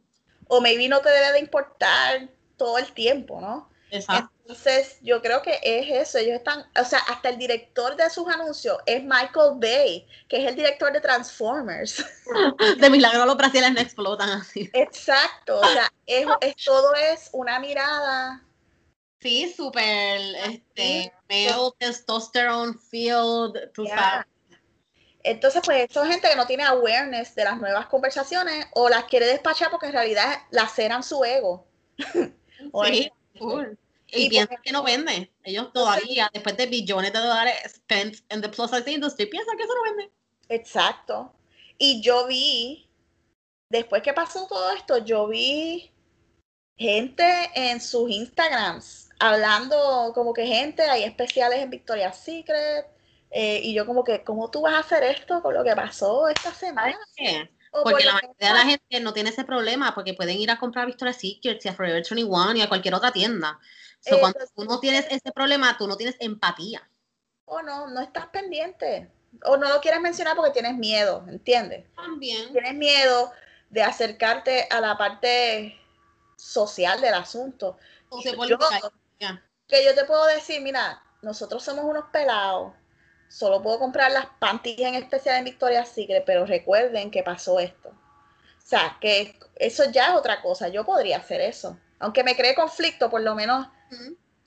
O maybe no te debe de importar todo el tiempo, ¿no? Exacto. Entonces, yo creo que es eso. Ellos están, o sea, hasta el director de sus anuncios es Michael Bay, que es el director de Transformers. De milagro los brasileños no explotan así. Exacto, o sea, es, todo es una mirada. Sí, súper, este, male testosterone field, tú sabes. Entonces, pues, eso es gente que no tiene awareness de las nuevas conversaciones o las quiere despachar porque en realidad laceran su ego. sí. Y, piensan que no vende. Ellos todavía, después de billones de dólares spent en the plus size industry, piensan que eso no vende. Exacto. Y yo vi, después que pasó todo esto, yo vi gente en sus Instagrams hablando como que gente, hay especiales en Victoria's Secret, eh, y yo como que, ¿cómo tú vas a hacer esto con lo que pasó esta semana? Porque la mayoría de la gente no tiene ese problema, porque pueden ir a comprar Victoria's Secret y a Forever 21 y a cualquier otra tienda. So, cuando tú no tienes ese problema, tú no tienes empatía. O no, no estás pendiente. O no lo quieres mencionar porque tienes miedo, ¿entiendes? También. Tienes miedo de acercarte a la parte social del asunto. O yo, que yo te puedo decir, mira, nosotros somos unos pelados solo puedo comprar las panties en especial en Victoria's Secret, pero recuerden que pasó esto. O sea, que eso ya es otra cosa. Yo podría hacer eso. Aunque me cree conflicto, por lo menos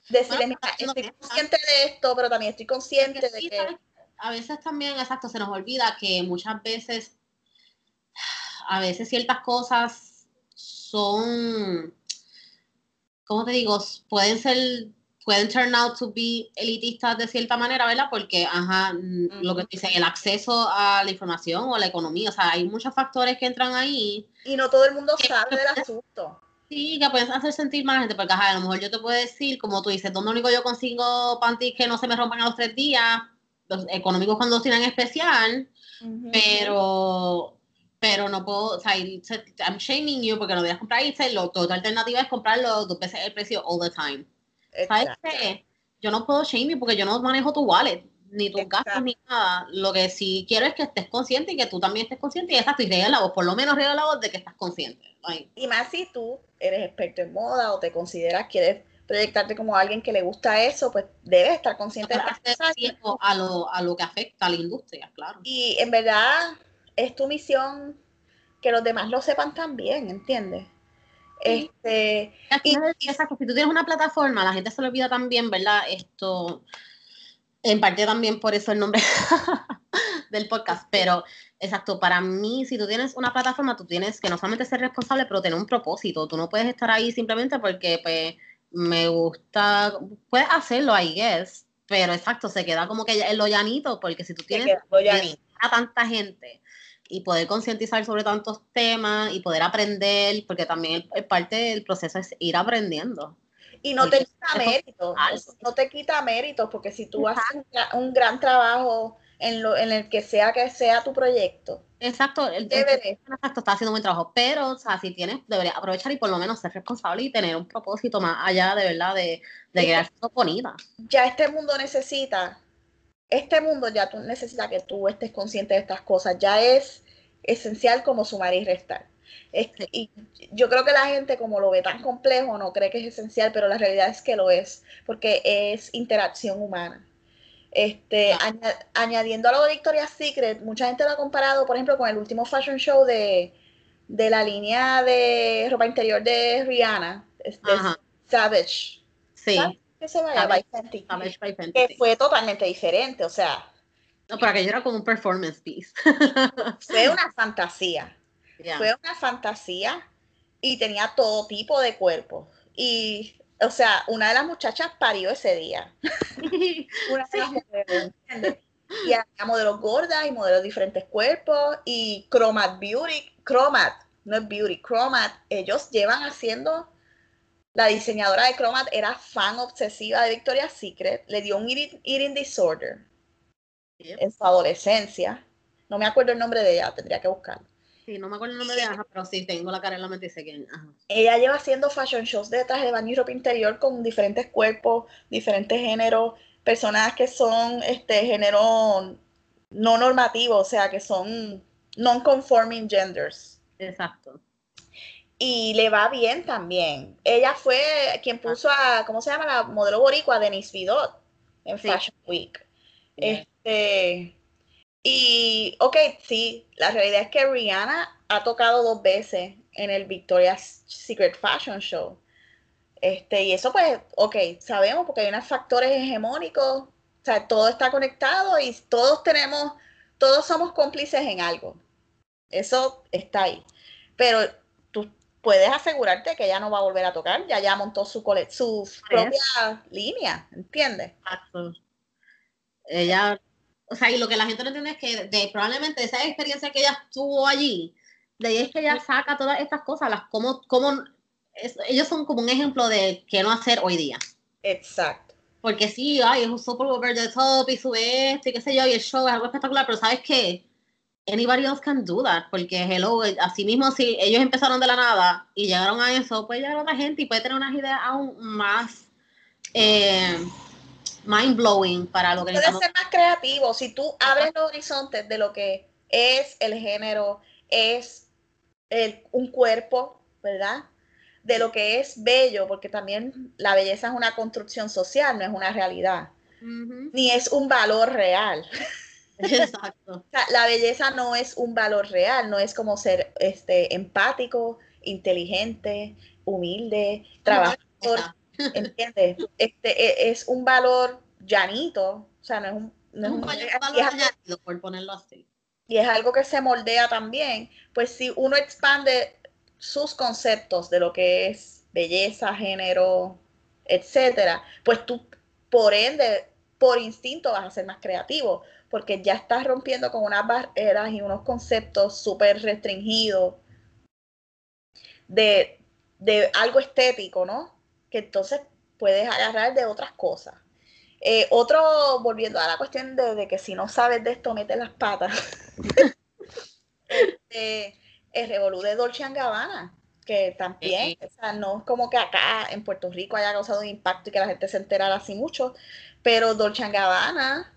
decirle, mira, estoy consciente de esto, pero también estoy consciente de que... A veces también, exacto, se nos olvida que muchas veces, a veces ciertas cosas son, ¿cómo te digo? Pueden ser pueden turn out to be elitistas de cierta manera, ¿verdad? Porque, ajá, lo que dice, el acceso a la información o la economía, o sea, hay muchos factores que entran ahí. Y no todo el mundo sabe del asunto. Sí, que puedes hacer sentir más gente, porque a lo mejor yo te puedo decir, como tú dices, ¿dónde único yo consigo panties que no se me rompan a los tres días? Los económicos cuando tienen especial, pero pero no puedo, o sea, I'm shaming you porque no voy a comprar y lo, otra alternativa es comprarlo dos veces el precio all the time. ¿Sabes qué? Yo no puedo shame you porque yo no manejo tu wallet ni tus gastos, ni nada. Lo que sí quiero es que estés consciente y que tú también estés consciente y exacto, y regala la voz, por lo menos regala la voz de que estás consciente. Y más si tú eres experto en moda o te consideras que eres proyectarte como alguien que le gusta eso, pues debes estar consciente de A lo, a lo que afecta a la industria, claro. Y en verdad es tu misión que los demás lo sepan también, ¿entiendes? Este, y, exacto, si tú tienes una plataforma, la gente se lo olvida también, ¿verdad? Esto, en parte también por eso el nombre del podcast, pero exacto, para mí, si tú tienes una plataforma, tú tienes que no solamente ser responsable, pero tener un propósito. Tú no puedes estar ahí simplemente porque, pues, me gusta, puedes hacerlo, I guess, pero exacto, se queda como que en lo llanito, porque si tú tienes a tanta gente y poder concientizar sobre tantos temas y poder aprender, porque también parte del proceso es ir aprendiendo. Y no te quita mérito, no te quita mérito, porque si tú haces un, gran trabajo en, lo, en el que sea que sea tu proyecto. Exacto, el, exacto, está haciendo un buen trabajo, pero o sea, si tienes, deberías aprovechar y por lo menos ser responsable y tener un propósito más allá de verdad de, de crear bonita. Ya este mundo necesita, este mundo ya tú necesita que tú estés consciente de estas cosas, ya es esencial como sumar y restar y yo creo que la gente como lo ve tan complejo no cree que es esencial, pero la realidad es que lo es, porque es interacción humana. Este, añadiendo a lo de Victoria's Secret, mucha gente lo ha comparado, por ejemplo, con el último fashion show de, la línea de ropa interior de Rihanna, Savage. Sí. Que se Que fue totalmente diferente, o sea. No, pero aquello era como un performance piece. fue una fantasía. Fue una fantasía y tenía todo tipo de cuerpos. Y, o sea, una de las muchachas parió ese día. una de las Y había modelos gordas y modelos de diferentes cuerpos y Chromat Beauty, Chromat, no es Beauty, Chromat, ellos llevan haciendo, la diseñadora de Chromat era fan obsesiva de Victoria's Secret, le dio un eating, disorder en su adolescencia. No me acuerdo el nombre de ella, tendría que buscarlo. Sí, no me acuerdo el nombre de Aja, pero sí, tengo la cara en la mente y sé quién. Ella lleva haciendo fashion shows de traje de baño y ropa interior con diferentes cuerpos, diferentes géneros, personas que son este género no normativo, o sea, que son non-conforming genders. Exacto. Y le va bien también. Ella fue quien puso a, ¿cómo se llama? La modelo boricua, Denise Vidot, en Fashion Week. Este, y, ok, sí, la realidad es que Rihanna ha tocado dos veces en el Victoria's Secret Fashion Show. Este, y eso pues, ok, sabemos porque hay unos factores hegemónicos, o sea, todo está conectado y todos tenemos, todos somos cómplices en algo. Eso está ahí. Pero tú puedes asegurarte que ella no va a volver a tocar, ya ya montó su, su propia línea, ¿entiendes? Exacto. Ella o sea, y lo que la gente no entiende es que de, probablemente esa experiencia que ella tuvo allí, de ahí es que ella saca todas estas cosas, las como, como ellos son como un ejemplo de qué no hacer hoy día. Exacto. Porque sí, ay, es un super over the top y sube esto y qué sé yo, y el show es algo espectacular, pero ¿sabes qué? Anybody else can do that, porque hello, así mismo si ellos empezaron de la nada y llegaron a eso, puede llegar otra gente y puede tener unas ideas aún más eh, mind blowing para lo que Puede ser más creativo si tú abres los horizontes de lo que es el género, es el, un cuerpo, ¿verdad? De lo que es bello, porque también la belleza es una construcción social, no es una realidad, ni es un valor real. Exacto. la belleza no es un valor real, no es como ser este, empático, inteligente, humilde, trabajador. ¿Entiendes? Este, e, es un valor llanito, o sea, no es un, no es un, valor por ponerlo así. Y es algo que se moldea también, pues si uno expande sus conceptos de lo que es belleza, género, etcétera, pues tú por ende, por instinto vas a ser más creativo, porque ya estás rompiendo con unas barreras y unos conceptos súper restringidos de de algo estético, ¿no? Que entonces puedes agarrar de otras cosas. Eh, otro, volviendo a la cuestión de, que si no sabes de esto, mete las patas. este, el revolú de Dolce Gabbana, que también, o sea, no es como que acá en Puerto Rico haya causado un impacto y que la gente se enterara así mucho, pero Dolce Gabbana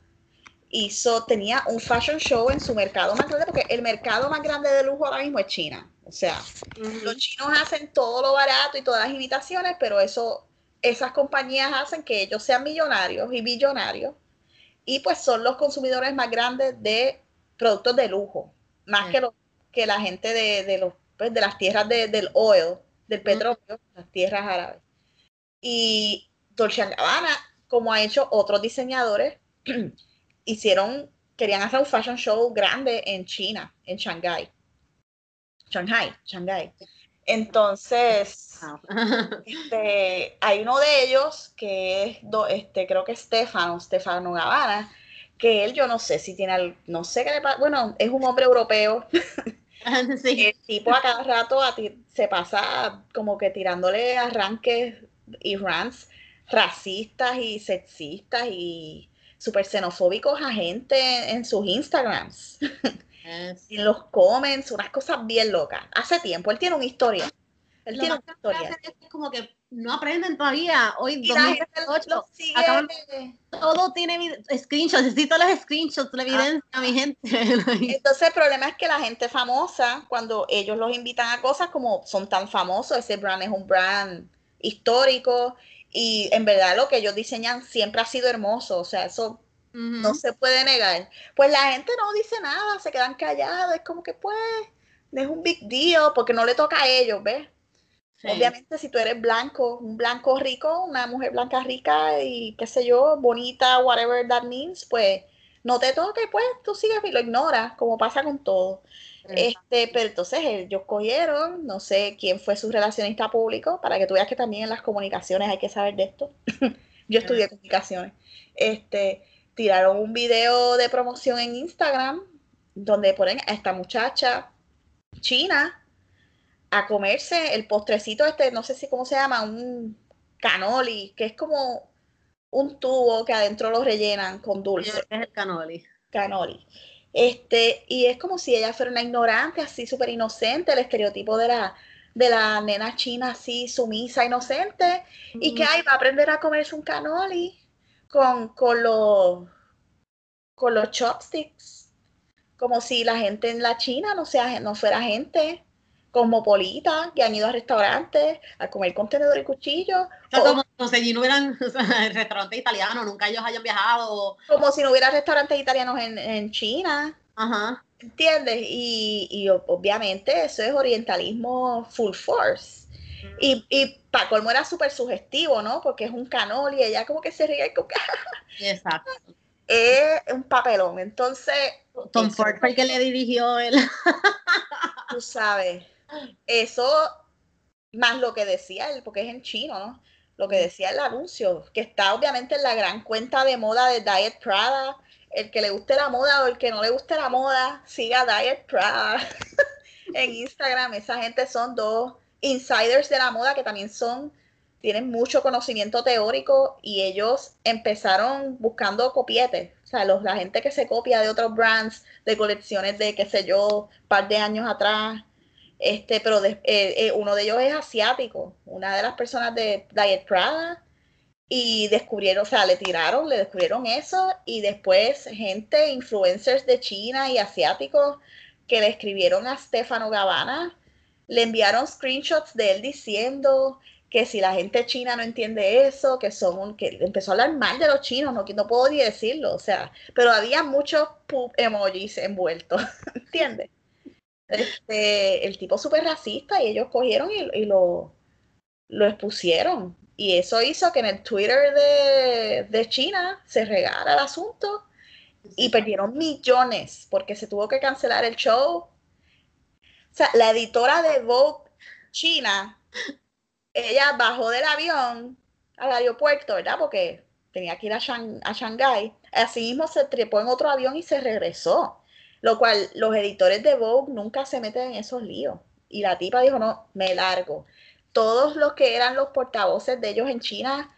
hizo, tenía un fashion show en su mercado más grande, porque el mercado más grande de lujo ahora mismo es China. O sea, los chinos hacen todo lo barato y todas las imitaciones, pero eso, esas compañías hacen que ellos sean millonarios y billonarios. Y pues son los consumidores más grandes de productos de lujo, más que, que la gente de, los, pues, de las tierras del oil, del petróleo, las tierras árabes. Y Dolce Gabbana, como ha hecho otros diseñadores, hicieron, querían hacer un fashion show grande en China, en Shanghai. Shanghai, Shanghai. Entonces, este, hay uno de ellos que es, este, creo que es Stefano, Stefano Gabbana, que él yo no sé si tiene, no sé qué le pasa, bueno, es un hombre europeo. El tipo a cada rato se pasa como que tirándole arranques y rants racistas y sexistas y súper xenofóbicos a gente en sus Instagrams. en los comments, unas cosas bien locas. Hace tiempo, él tiene una historia. Él tiene una historia. Es como que no aprenden todavía. Hoy, 2008, todo tiene screenshots. Necesito los screenshots, la evidencia, mi gente. Entonces, el problema es que la gente famosa, cuando ellos los invitan a cosas como son tan famosos, ese brand es un brand histórico y en verdad lo que ellos diseñan siempre ha sido hermoso, o sea, eso no se puede negar. Pues la gente no dice nada, se quedan callados, es como que pues, es un big deal, porque no le toca a ellos, ¿ves? Obviamente si tú eres blanco, un blanco rico, una mujer blanca rica y qué sé yo, bonita, whatever that means, pues no te toca y pues tú sigues y lo ignoras, como pasa con todo. Este, pero entonces ellos cogieron, no sé quién fue su relacionista público, para que tú veas que también en las comunicaciones hay que saber de esto. Yo estudié comunicaciones. Este, tiraron un video de promoción en Instagram donde ponen a esta muchacha china a comerse el postrecito este, no sé si cómo se llama, un canoli, que es como un tubo que adentro lo rellenan con dulce. es el canoli? Canoli. Este, y es como si ella fuera una ignorante, así súper inocente, el estereotipo de la, de la nena china así sumisa, inocente, y que ay, va a aprender a comerse un canoli con, con, los, con los chopsticks, como si la gente en la China no, sea, no fuera gente cosmopolita que han ido a restaurantes a comer con tenedor y cuchillo. O, como no sé, si no hubieran restaurantes italianos, nunca ellos hayan viajado. Como si no hubiera restaurantes italianos en, en China. Ajá. ¿Entiendes? Y, y, obviamente eso es orientalismo full force. Y, y para colmo era súper sugestivo, ¿no? Porque es un canol y ella como que se ríe con... Exacto. Es un papelón. Entonces... Tom Ford fue el que le dirigió él. tú sabes. Eso, más lo que decía él, porque es en chino, ¿no? Lo que decía el anuncio, que está obviamente en la gran cuenta de moda de Diet Prada. El que le guste la moda o el que no le guste la moda, siga Diet Prada en Instagram. Esa gente son dos insiders de la moda que también son, tienen mucho conocimiento teórico y ellos empezaron buscando copietes. O sea, los, la gente que se copia de otros brands, de colecciones de, qué sé yo, un par de años atrás, este, pero eh, eh, uno de ellos es asiático, una de las personas de Diet Prada, y descubrieron, o sea, le tiraron, le descubrieron eso, y después gente, influencers de China y asiáticos, que le escribieron a Stefano Gabbana, le enviaron screenshots de él diciendo que si la gente china no entiende eso, que son, que empezó a hablar mal de los chinos, no, no puedo ni decirlo, o sea, pero había muchos emojis envueltos, ¿entiendes? Este, el tipo súper racista y ellos cogieron y, lo, lo expusieron. Y eso hizo que en el Twitter de, China se regara el asunto y perdieron millones porque se tuvo que cancelar el show. O sea, la editora de Vogue China, ella bajó del avión al aeropuerto, ¿verdad? Porque tenía que ir a, a Shanghái. Así mismo se trepó en otro avión y se regresó. Lo cual los editores de Vogue nunca se meten en esos líos. Y la tipa dijo, no, me largo. todos los que eran los portavoces de ellos en China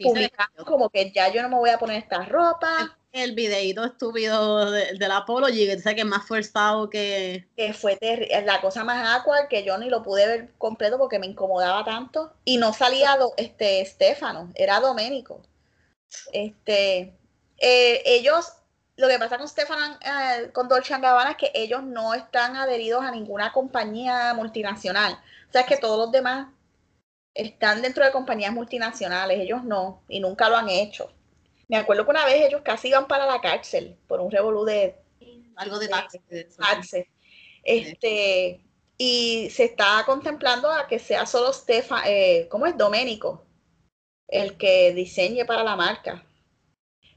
publicaron como que ya yo no me voy a poner esta ropa. El, videito estúpido de, del Apology, que sé que es más forzado que... Que fue la cosa más aqua que yo ni lo pude ver completo porque me incomodaba tanto. Y no salía este Stefano, era Doménico. Este, eh, ellos lo que pasa con Stefan, eh, con Dolce Gabbana es que ellos no están adheridos a ninguna compañía multinacional. O sea, es que todos los demás están dentro de compañías multinacionales, ellos no, y nunca lo han hecho. Me acuerdo que una vez ellos casi iban para la cárcel por un revolú de... Algo de taxes. Este, y se está contemplando a que sea solo Stefan, eh, ¿cómo es? Doménico, el que diseñe para la marca.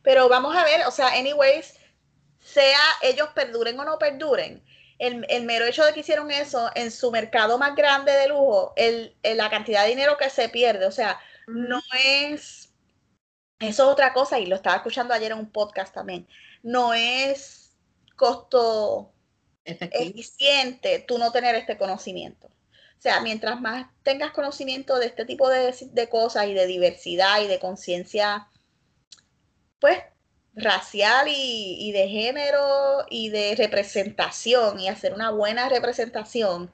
Pero vamos a ver, o sea, anyways, sea ellos perduren o no perduren, el, mero hecho de que hicieron eso en su mercado más grande de lujo, el, la cantidad de dinero que se pierde, o sea, no es, eso es otra cosa, y lo estaba escuchando ayer en un podcast también, no es costo eficiente tú no tener este conocimiento. O sea, mientras más tengas conocimiento de este tipo de, de cosas y de diversidad y de conciencia pues, racial y, de género y de representación y hacer una buena representación,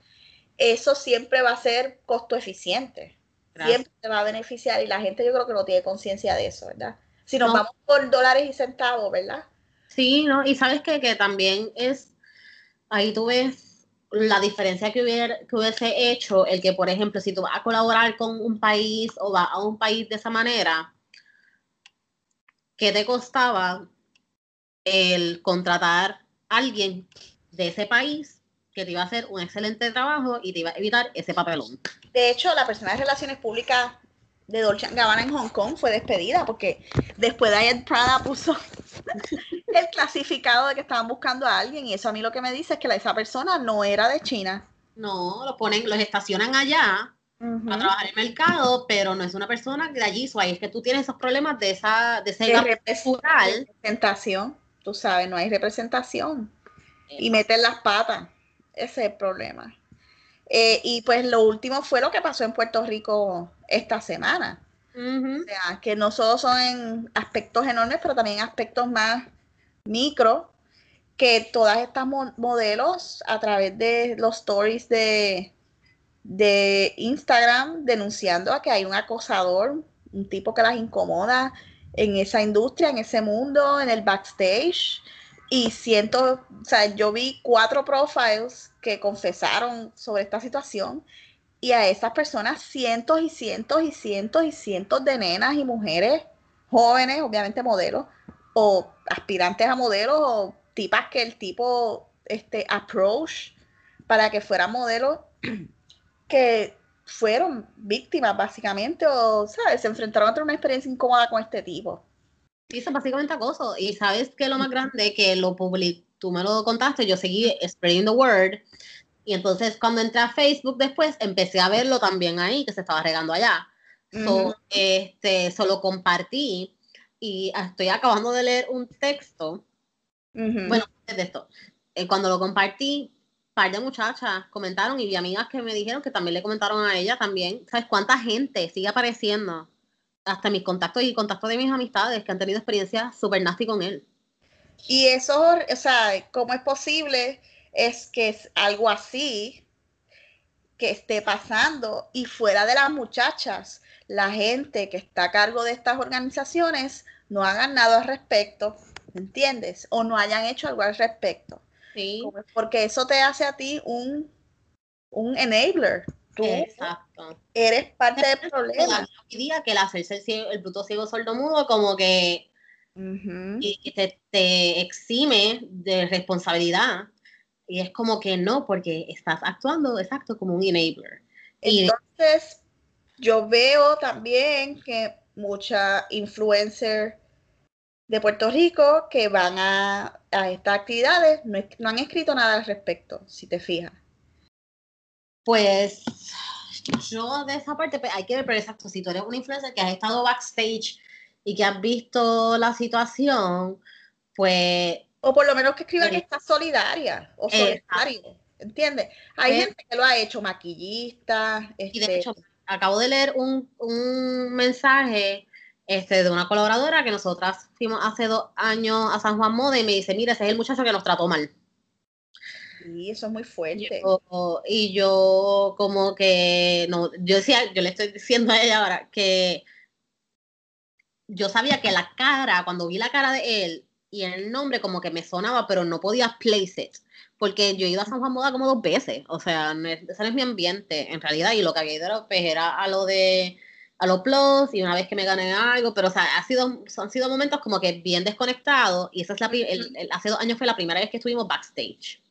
eso siempre va a ser costo eficiente. Siempre te va a beneficiar y la gente yo creo que no tiene conciencia de eso, ¿verdad? Si nos vamos por dólares y centavos, ¿verdad? Sí, ¿no? Y sabes que, que también es, ahí tú ves la diferencia que, hubiera, que hubiese hecho el que, por ejemplo, si tú vas a colaborar con un país o vas a un país de esa manera, ¿qué te costaba el contratar a alguien de ese país que te iba a hacer un excelente trabajo y te iba a evitar ese papelón? De hecho, la persona de Relaciones Públicas de Dolce Gabbana en Hong Kong fue despedida porque después de Diane Prada puso el clasificado de que estaban buscando a alguien y eso a mí lo que me dice es que esa persona no era de China. No, los ponen, los estacionan allá a trabajar en el mercado, pero no es una persona de allí, ahí es que tú tienes esos problemas de esa de ese representación, tú sabes, no hay representación. Y meten las patas, ese es el problema. Eh, y pues lo último fue lo que pasó en Puerto Rico esta semana. O sea, que no solo son en aspectos enormes, pero también aspectos más micro, que todas estas modelos a través de los stories de, de Instagram denunciando a que hay un acosador, un tipo que las incomoda en esa industria, en ese mundo, en el backstage. Y siento, o sea, yo vi cuatro profiles que confesaron sobre esta situación y a esas personas cientos y cientos y cientos y cientos de nenas y mujeres jóvenes, obviamente modelos, o aspirantes a modelos o tipas que el tipo este, approach para que fueran modelos que fueron víctimas básicamente o, ¿sabes? Se enfrentaron a tener una experiencia incómoda con este tipo. Sí, eso básicamente acoso. Y sabes que lo más grande que lo publicó, tú me lo contaste, yo seguí spreading the word. Y entonces cuando entré a Facebook después, empecé a verlo también ahí, que se estaba regando allá. este, solo compartí y estoy acabando de leer un texto. Bueno, de esto. Eh, cuando lo compartí, par de muchachas comentaron y vi amigas que me dijeron que también le comentaron a ella también. ¿Sabes cuánta gente sigue apareciendo? Hasta mis contactos y contactos de mis amistades que han tenido experiencias súper nasty con él. Y eso, o sea, ¿cómo es posible? Es que es algo así que esté pasando y fuera de las muchachas, la gente que está a cargo de estas organizaciones no hagan nada al respecto, ¿entiendes? O no hayan hecho algo al respecto. Sí. Porque eso te hace a ti un, un enabler. Tú Exacto. eres parte del problema. día que el hacerse el, el bruto ciego sordo mudo como que y te, te, exime de responsabilidad. Y es como que no, porque estás actuando exacto como un enabler. Entonces, yo veo también que mucha influencer de Puerto Rico que van a, estas actividades no, han escrito nada al respecto, si te fijas. Pues yo de esa parte pues, hay que ver, pero exacto, si tú eres una influencer que has estado backstage y que has visto la situación, pues... O por lo menos que escriban que estás solidaria o solidario, ¿entiendes? Hay gente que lo ha hecho, maquillista, y de hecho, este acabo de leer un, un mensaje este, de una colaboradora que nosotras fuimos hace dos años a San Juan Moda y me dice, mira, ese es el muchacho que nos trató mal. Y eso es muy fuerte. y yo como que, no, yo decía, yo le estoy diciendo a ella ahora que yo sabía que la cara, cuando vi la cara de él y el nombre como que me sonaba, pero no podía place it, porque yo he ido a San Juan Moda como dos veces, o sea, ese no es mi ambiente en realidad, y lo que había ido era, pues, a lo de a los plus y una vez que me gané algo, pero o sea, ha sido, han sido momentos como que bien desconectados y esa es la, hace dos años fue la primera vez que estuvimos backstage.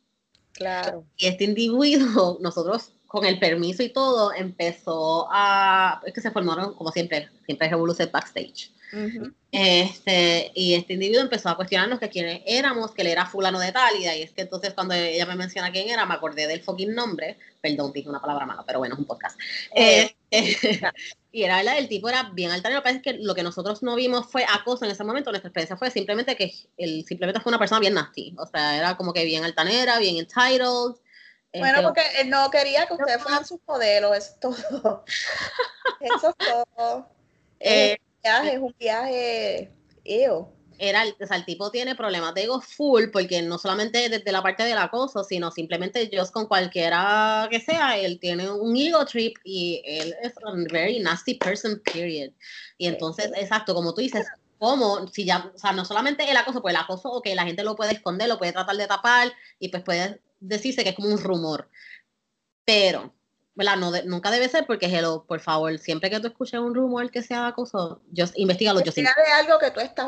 Claro. Y este individuo, nosotros con el permiso y todo, empezó a, es que se formaron como siempre, siempre revoluciones backstage. este, y este individuo empezó a cuestionarnos que quiénes éramos, que él era fulano de tal, y ahí es que entonces cuando ella me menciona quién era, me acordé del fucking nombre, perdón, dije una palabra mala, pero bueno, es un podcast. Eh, y era verdad, el tipo era bien altanero, lo que es que lo que nosotros no vimos fue acoso en ese momento, nuestra experiencia fue simplemente que él simplemente fue una persona bien nasty, o sea, era como que bien altanera, bien entitled, bueno, este, porque él no quería que ustedes fueran sus modelos, eso es todo. Eso es todo. Eh, es un viaje, Era, o sea, el tipo tiene problemas de ego full, porque no solamente desde la parte del acoso, sino simplemente yo con cualquiera que sea, él tiene un ego trip y él es un very nasty person, period. Y entonces, exacto, como tú dices, ¿cómo? Si ya, o sea, no solamente el acoso, pues el acoso, ok, la gente lo puede esconder, lo puede tratar de tapar y pues puede decirse que es como un rumor. Pero, ¿verdad? No nunca debe ser porque, hello, por favor, siempre que tú escuches un rumor que sea de acoso, yo, investigalo. Yo sí. de algo que tú estás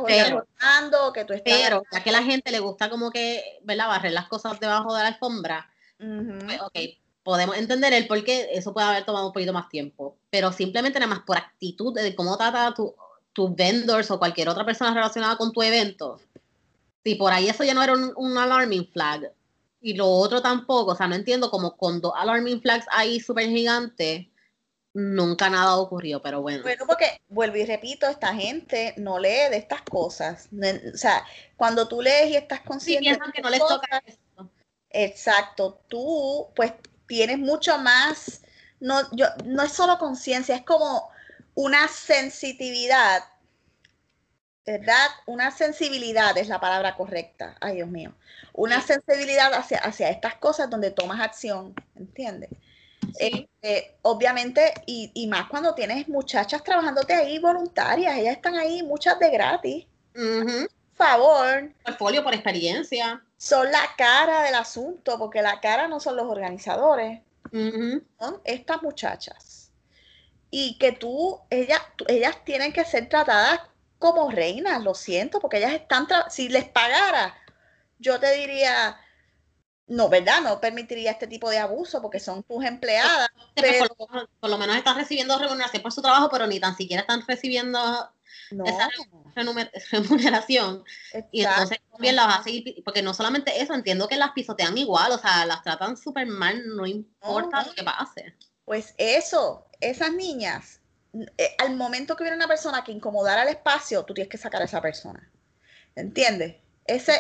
que tú estás... Pero, ya que a la gente le gusta como que, ¿verdad? Barrer las cosas debajo de la alfombra, pues, ok, podemos entender el por qué eso puede haber tomado un poquito más tiempo. Pero simplemente nada más por actitud de cómo trata tu, tus vendors o cualquier otra persona relacionada con tu evento. Si por ahí eso ya no era un, un alarming flag, y lo otro tampoco, o sea, no entiendo como con dos alarming flags ahí súper gigantes, nunca nada ocurrió, pero bueno. Bueno, porque vuelvo y repito, esta gente no lee de estas cosas. O sea, cuando tú lees y estás consciente. Sí, que no les toca eso. Exacto, tú pues tienes mucho más, no, yo, no es solo conciencia, es como una sensitividad ¿verdad? Una sensibilidad es la palabra correcta. Ay, Dios mío. Una sensibilidad hacia, hacia estas cosas donde tomas acción, ¿entiendes? Este, obviamente, y, más cuando tienes muchachas trabajándote ahí voluntarias, ellas están ahí, muchas de gratis. Por favor. Portfolio por experiencia. Son la cara del asunto, porque la cara no son los organizadores, son estas muchachas. Y que tú, ellas, ellas tienen que ser tratadas como reinas, lo siento, porque ellas están, si les pagara, yo te diría, no, ¿verdad? No permitiría este tipo de abuso porque son tus empleadas. por, lo, menos están recibiendo remuneración por su trabajo, pero ni tan siquiera están recibiendo esa remuneración. Y entonces también las va a seguir, porque no solamente eso, entiendo que las pisotean igual, o sea, las tratan súper mal, no importa lo que pase. Pues eso, esas niñas eh, al momento que viene una persona que incomodara el espacio, tú tienes que sacar a esa persona. ¿Entiendes? Ese,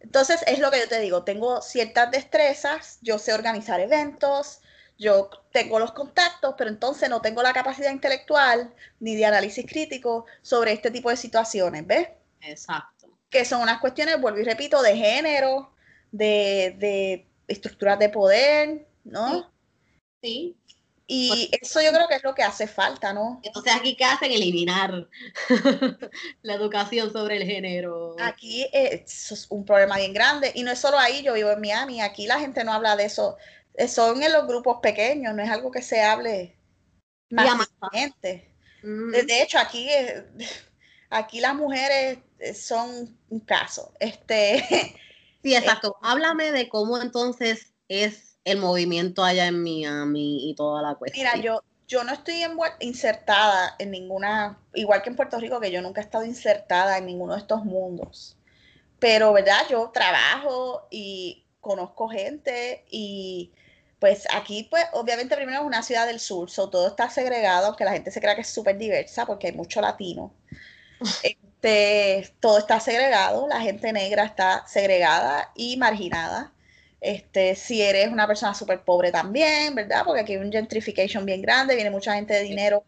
entonces es lo que yo te digo, tengo ciertas destrezas, yo sé organizar eventos, yo tengo los contactos, pero entonces no tengo la capacidad intelectual ni de análisis crítico sobre este tipo de situaciones, ¿ves? Exacto. Que son unas cuestiones, vuelvo y repito, de género, de, de estructuras de poder, ¿no? sí. Y eso yo creo que es lo que hace falta, ¿no? Entonces aquí qué hacen eliminar la educación sobre el género. Aquí es un problema bien grande y no es solo ahí, yo vivo en Miami, aquí la gente no habla de eso, eh, son en los grupos pequeños, no es algo que se hable más gente. Mm. De hecho, aquí, aquí las mujeres eh, son un caso. Este, sí, exacto. Háblame de cómo entonces es el movimiento allá en Miami y toda la cuestión. Mira, yo, yo no estoy insertada en ninguna, igual que en Puerto Rico, que yo nunca he estado insertada en ninguno de estos mundos. Pero, ¿verdad? Yo trabajo y conozco gente y pues aquí, pues obviamente primero es una ciudad del sur, so, todo está segregado, aunque la gente se crea que es súper diversa porque hay mucho latino. Este, todo está segregado, la gente negra está segregada y marginada. Este, si eres una persona súper pobre también, ¿verdad? Porque aquí hay un gentrification bien grande, viene mucha gente de dinero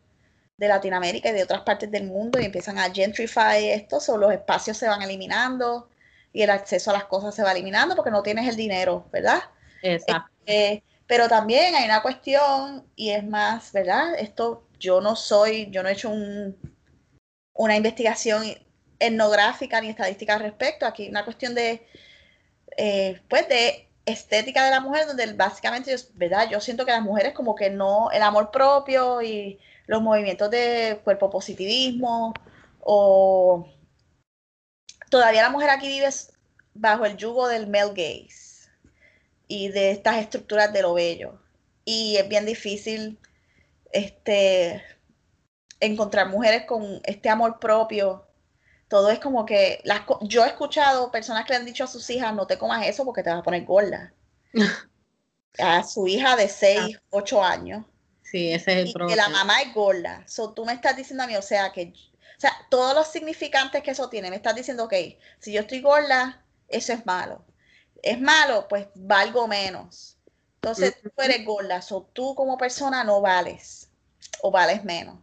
de Latinoamérica y de otras partes del mundo y empiezan a gentrify esto, o los espacios se van eliminando y el acceso a las cosas se va eliminando porque no tienes el dinero, ¿verdad? Exacto. Este, pero también hay una cuestión y es más, ¿verdad? Esto yo no soy, yo no he hecho un, una investigación etnográfica ni estadística al respecto. Aquí una cuestión de, eh, pues de estética de la mujer, donde básicamente, ¿verdad? Yo siento que las mujeres como que no, el amor propio y los movimientos de cuerpo positivismo o todavía la mujer aquí vive bajo el yugo del male gaze y de estas estructuras de lo bello. Y es bien difícil este, encontrar mujeres con este amor propio. Todo es como que las, yo he escuchado personas que le han dicho a sus hijas, no te comas eso porque te vas a poner gorda. a su hija de 6, 8 años. Sí, ese es el problema. Que la mamá es gorda. So, tú me estás diciendo a mí, o sea, que, o sea, todos los significantes que eso tiene, me estás diciendo, ok, si yo estoy gorda, eso es malo. Es malo, pues valgo menos. Entonces, tú eres gorda, so, tú como persona no vales o vales menos.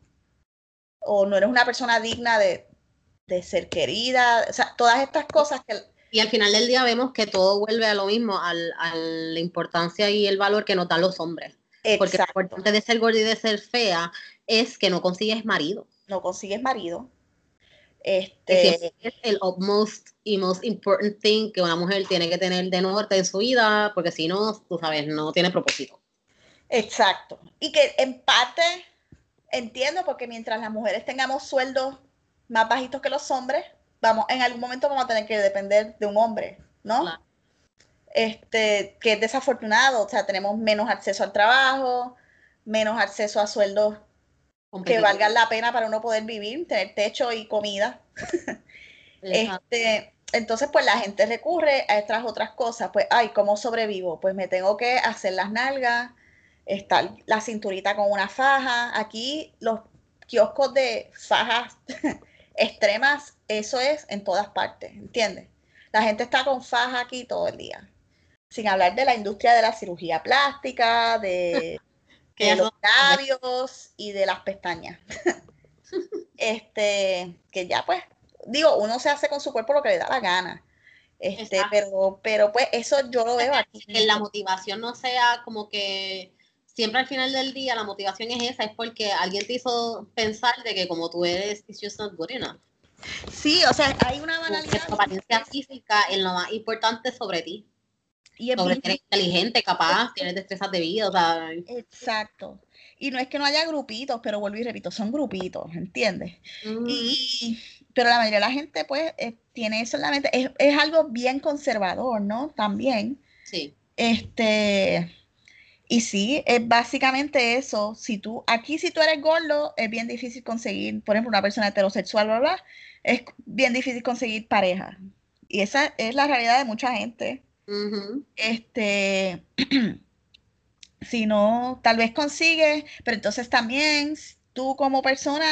O no eres una persona digna de, de ser querida. O sea, todas estas cosas que y al final del día vemos que todo vuelve a lo mismo, a la importancia y el valor que nos dan los hombres. Porque lo importante de ser gorda y de ser fea es que no consigues marido. No consigues marido. Este es el most y most important thing que una mujer tiene que tener de norte en su vida, porque si no, tú sabes, no tiene propósito. Exacto. Y que en parte entiendo, porque mientras las mujeres tengamos sueldos más bajitos que los hombres, vamos, en algún momento vamos a tener que depender de un hombre, ¿no? este, que es desafortunado, o sea, tenemos menos acceso al trabajo, menos acceso a sueldos que valgan la pena para uno poder vivir, tener techo y comida. este, entonces, pues la gente recurre a estas otras cosas, pues, ay, ¿cómo sobrevivo? Pues me tengo que hacer las nalgas, estar la cinturita con una faja. Aquí los kioscos de fajas extremas, eso es en todas partes, ¿entiendes? La gente está con faja aquí todo el día sin hablar de la industria de la cirugía plástica, de, los labios y de las pestañas. este, que ya pues, digo, uno se hace con su cuerpo lo que le da la gana. Este, pero, pero pues eso yo lo veo aquí. Que la motivación no sea como que siempre al final del día la motivación es esa, es porque alguien te hizo pensar de que como tú eres, it's just not good enough. Sí, o sea, hay una banalidad. Tu apariencia física es lo más importante sobre ti. Y es Sobre inteligente, capaz, tienes destrezas de vida, o sea. Exacto. Y no es que no haya grupitos, pero vuelvo y repito, son grupitos, ¿entiendes? y, pero la mayoría de la gente, pues, eh, tiene eso en la mente. Es, es, algo bien conservador, ¿no? También. Sí. Este. Y sí, es básicamente eso. Si tú, aquí si tú eres gordo, es bien difícil conseguir, por ejemplo, una persona heterosexual, bla, bla, es bien difícil conseguir pareja. Y esa es la realidad de mucha gente. Este, si no, tal vez consigues, pero entonces también tú como persona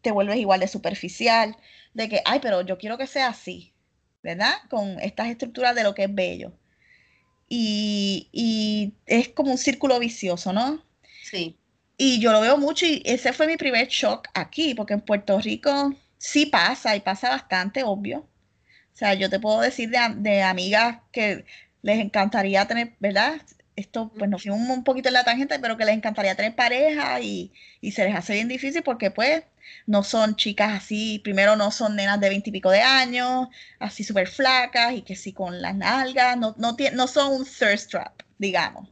te vuelves igual de superficial, de que, ay, pero yo quiero que sea así, ¿verdad? Con estas estructuras de lo que es bello. Y, y es como un círculo vicioso, ¿no? Sí. Y yo lo veo mucho y ese fue mi primer shock aquí, porque en Puerto Rico sí pasa y pasa bastante, obvio. O sea, yo te puedo decir de, amigas que les encantaría tener, ¿verdad? Esto, pues nos fuimos un poquito en la tangente, pero que les encantaría tener pareja y, se les hace bien difícil porque pues no son chicas así, primero no son nenas de veintipico de años, así súper flacas y que sí con las nalgas, no, no, no son un thirst trap, digamos.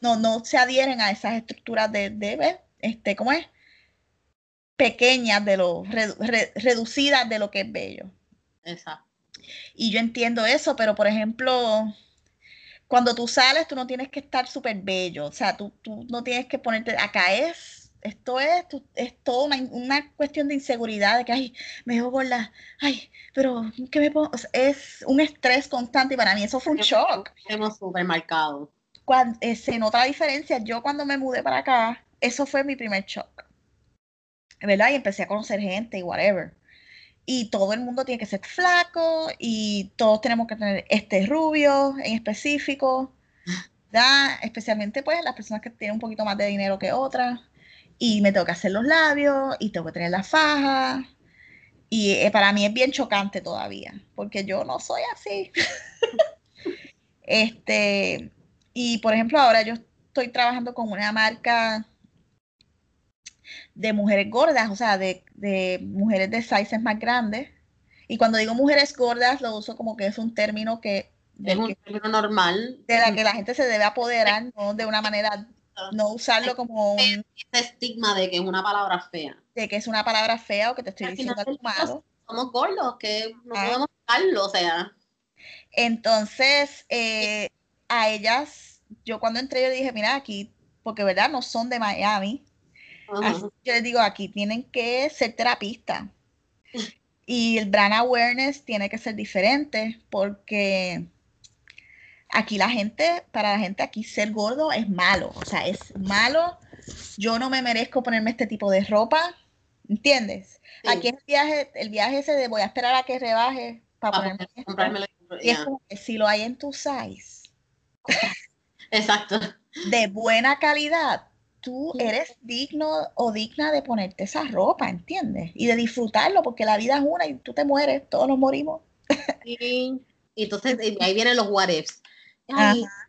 No, no se adhieren a esas estructuras de, de este, ¿cómo es? Pequeñas de lo, reducidas de lo que es bello. Exacto. Y yo entiendo eso, pero por ejemplo, cuando tú sales, tú no tienes que estar súper bello, o sea, tú, tú, no tienes que ponerte, acá es, esto es, es todo una, cuestión de inseguridad, de que, ay, me veo gorda, ay, pero, ¿qué me pongo? es un estrés constante y para mí eso fue un shock. Hemos súper marcado. Cuando, eh, se nota la diferencia, yo cuando me mudé para acá, eso fue mi primer shock, ¿verdad? Y empecé a conocer gente y whatever y todo el mundo tiene que ser flaco y todos tenemos que tener este rubio en específico. Especialmente pues las personas que tienen un poquito más de dinero que otras. Y me tengo que hacer los labios y tengo que tener la faja. Y eh, para mí es bien chocante todavía, porque yo no soy así. este, y por ejemplo, ahora yo estoy trabajando con una marca de mujeres gordas, o sea, de, de mujeres de sizes más grandes. Y cuando digo mujeres gordas, lo uso como que es un término que es un término normal. De la que la gente se debe apoderar, ¿no? De una manera, no usarlo como un... Ese estigma de que es una palabra fea. De que es una palabra fea o que te estoy diciendo algo malo. Somos gordos, que no ah. podemos usarlo, o sea. Entonces, eh, a ellas, yo cuando entré, yo dije, mira, aquí, porque verdad, no son de Miami. Yo les digo, aquí tienen que ser terapistas. Y el brand awareness tiene que ser diferente porque aquí la gente, para la gente aquí ser gordo es malo, o sea, es malo. Yo no me merezco ponerme este tipo de ropa, ¿entiendes? Aquí es el viaje, el viaje ese de voy a esperar a que rebaje para ponerme Y es como que si lo hay en tu size. Exacto. De buena calidad, tú eres digno o digna de ponerte esa ropa, ¿entiendes? Y de disfrutarlo, porque la vida es una y tú te mueres, todos nos morimos. Y entonces ahí vienen los what ifs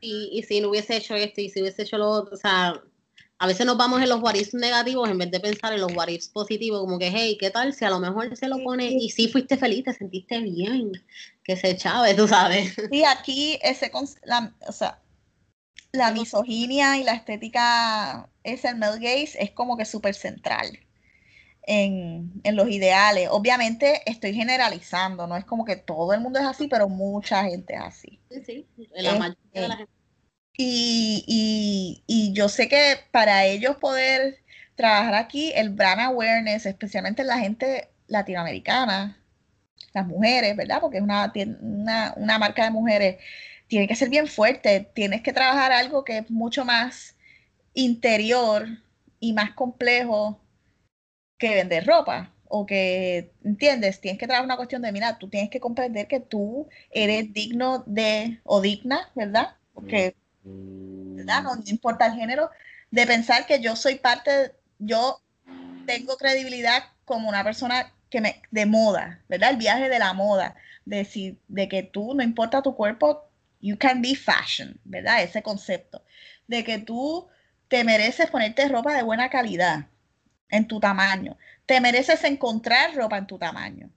y, si no hubiese hecho esto y si hubiese hecho lo otro, o sea, a veces nos vamos en los what negativos en vez de pensar en los what positivos, como que, hey, ¿qué tal si a lo mejor se lo pone y si fuiste feliz, te sentiste bien, que se echaba, tú sabes? Y aquí ese, la, o sea, la misoginia y la estética, ese el male gaze es como que súper central en, los ideales. Obviamente estoy generalizando, no es como que todo el mundo es así, pero mucha gente es así. Sí, sí, la mayoría de la este, gente. Y, y, yo sé que para ellos poder trabajar aquí, el brand awareness, especialmente la gente latinoamericana, las mujeres, ¿verdad? Porque es una, una, una marca de mujeres, tiene que ser bien fuerte, tienes que trabajar algo que es mucho más interior y más complejo que vender ropa o que, ¿entiendes? Tienes que trabajar una cuestión de, mira, tú tienes que comprender que tú eres digno de, o digna, ¿verdad? Porque, ¿verdad? No, importa el género, de pensar que yo soy parte, yo tengo credibilidad como una persona que me, de moda, ¿verdad? El viaje de la moda, de, si, de que tú, no importa tu cuerpo, you can be fashion, ¿verdad? Ese concepto, de que tú te mereces ponerte ropa de buena calidad, en tu tamaño. Te mereces encontrar ropa en tu tamaño.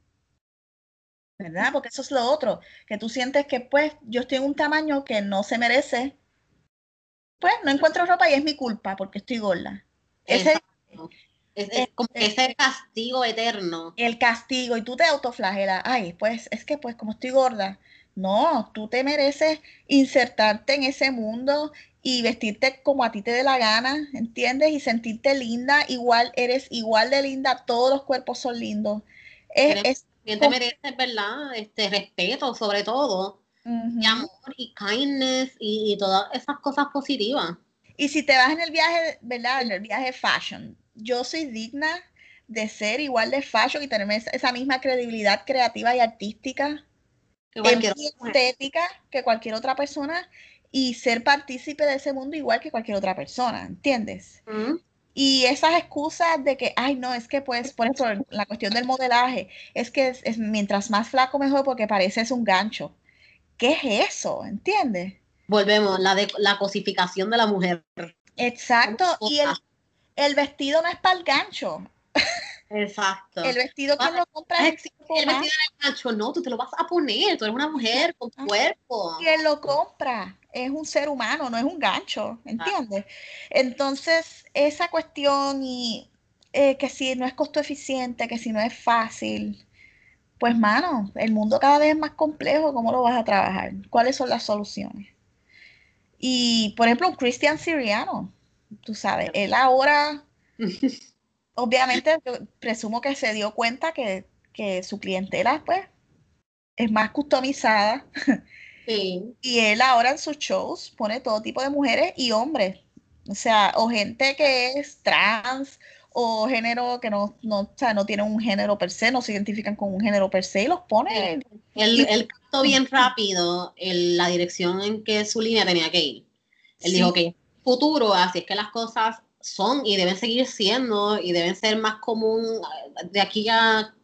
¿Verdad? Porque eso es lo otro, que tú sientes que pues yo estoy en un tamaño que no se merece. Pues no encuentro ropa y es mi culpa porque estoy gorda. Ese, es, como ese castigo eterno. El castigo y tú te autoflagelas. Ay, pues es que pues como estoy gorda. No, tú te mereces insertarte en ese mundo y vestirte como a ti te dé la gana, ¿entiendes? Y sentirte linda, igual eres igual de linda, todos los cuerpos son lindos. Es, te mereces, ¿verdad? Este respeto, sobre todo, y amor y kindness y, todas esas cosas positivas. Y si te vas en el viaje, ¿verdad? En el viaje fashion, yo soy digna de ser igual de fashion y tener esa misma credibilidad creativa y artística, estética que cualquier otra persona y ser partícipe de ese mundo igual que cualquier otra persona, ¿entiendes? Y esas excusas de que, ay, no, es que pues, por eso la cuestión del modelaje, es que es, mientras más flaco mejor porque pareces un gancho. ¿Qué es eso? ¿Entiendes? Volvemos, la, de, la cosificación de la mujer. Exacto, y el, el vestido no es para el gancho. Exacto. El vestido que lo compras el vestido gancho, no, tú te lo vas a poner, tú eres una mujer con cuerpo. Quien lo compra es un ser humano, no es un gancho, ¿entiendes? Entonces, esa cuestión y eh, que si no es costo eficiente, que si no es fácil, pues mano, el mundo cada vez es más complejo, ¿cómo lo vas a trabajar? ¿Cuáles son las soluciones? Y, por ejemplo, un Cristian Siriano, tú sabes, él ahora, obviamente, yo presumo que se dio cuenta que, que su clientela, pues, es más customizada. Y él ahora en sus shows pone todo tipo de mujeres y hombres. O sea, o gente que es trans o género que no, no, o sea, no tienen un género per se, no se identifican con un género per se y los pone. Él, captó bien rápido la dirección en que su línea tenía que ir. Él dijo que futuro, así es que las cosas son y deben seguir siendo y deben ser más común eh, de aquí a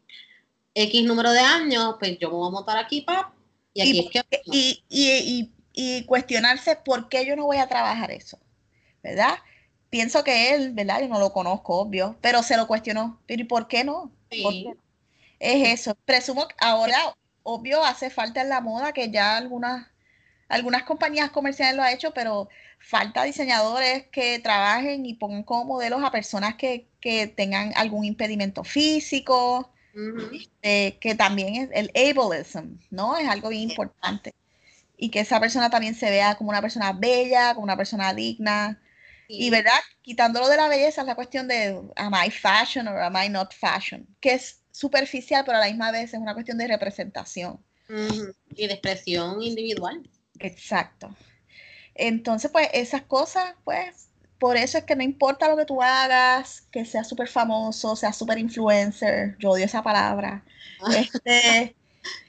X número de años, pues yo me voy a montar aquí, pap, y aquí y, es que... Y, y, y, cuestionarse por qué yo no voy a trabajar eso, ¿verdad? Pienso que él, ¿verdad? Yo no lo conozco, obvio, pero se lo cuestionó. ¿Pero y por qué no? ¿Por qué no? Es eso. Presumo que ahora, obvio, hace falta en la moda que ya algunas, algunas compañías comerciales lo han hecho, pero falta diseñadores que trabajen y pongan como modelos a personas que, que tengan algún impedimento físico, este, que también es el ableism, ¿no? Es algo bien importante. Y que esa persona también se vea como una persona bella, como una persona digna. Y, ¿verdad? Quitándolo de la belleza es la cuestión de, am I fashion or am I not fashion? Que es superficial, pero a la misma vez es una cuestión de representación. Y de expresión individual. Exacto. Entonces, pues esas cosas, pues, por eso es que no importa lo que tú hagas, que seas súper famoso, seas súper influencer, yo odio esa palabra. Este,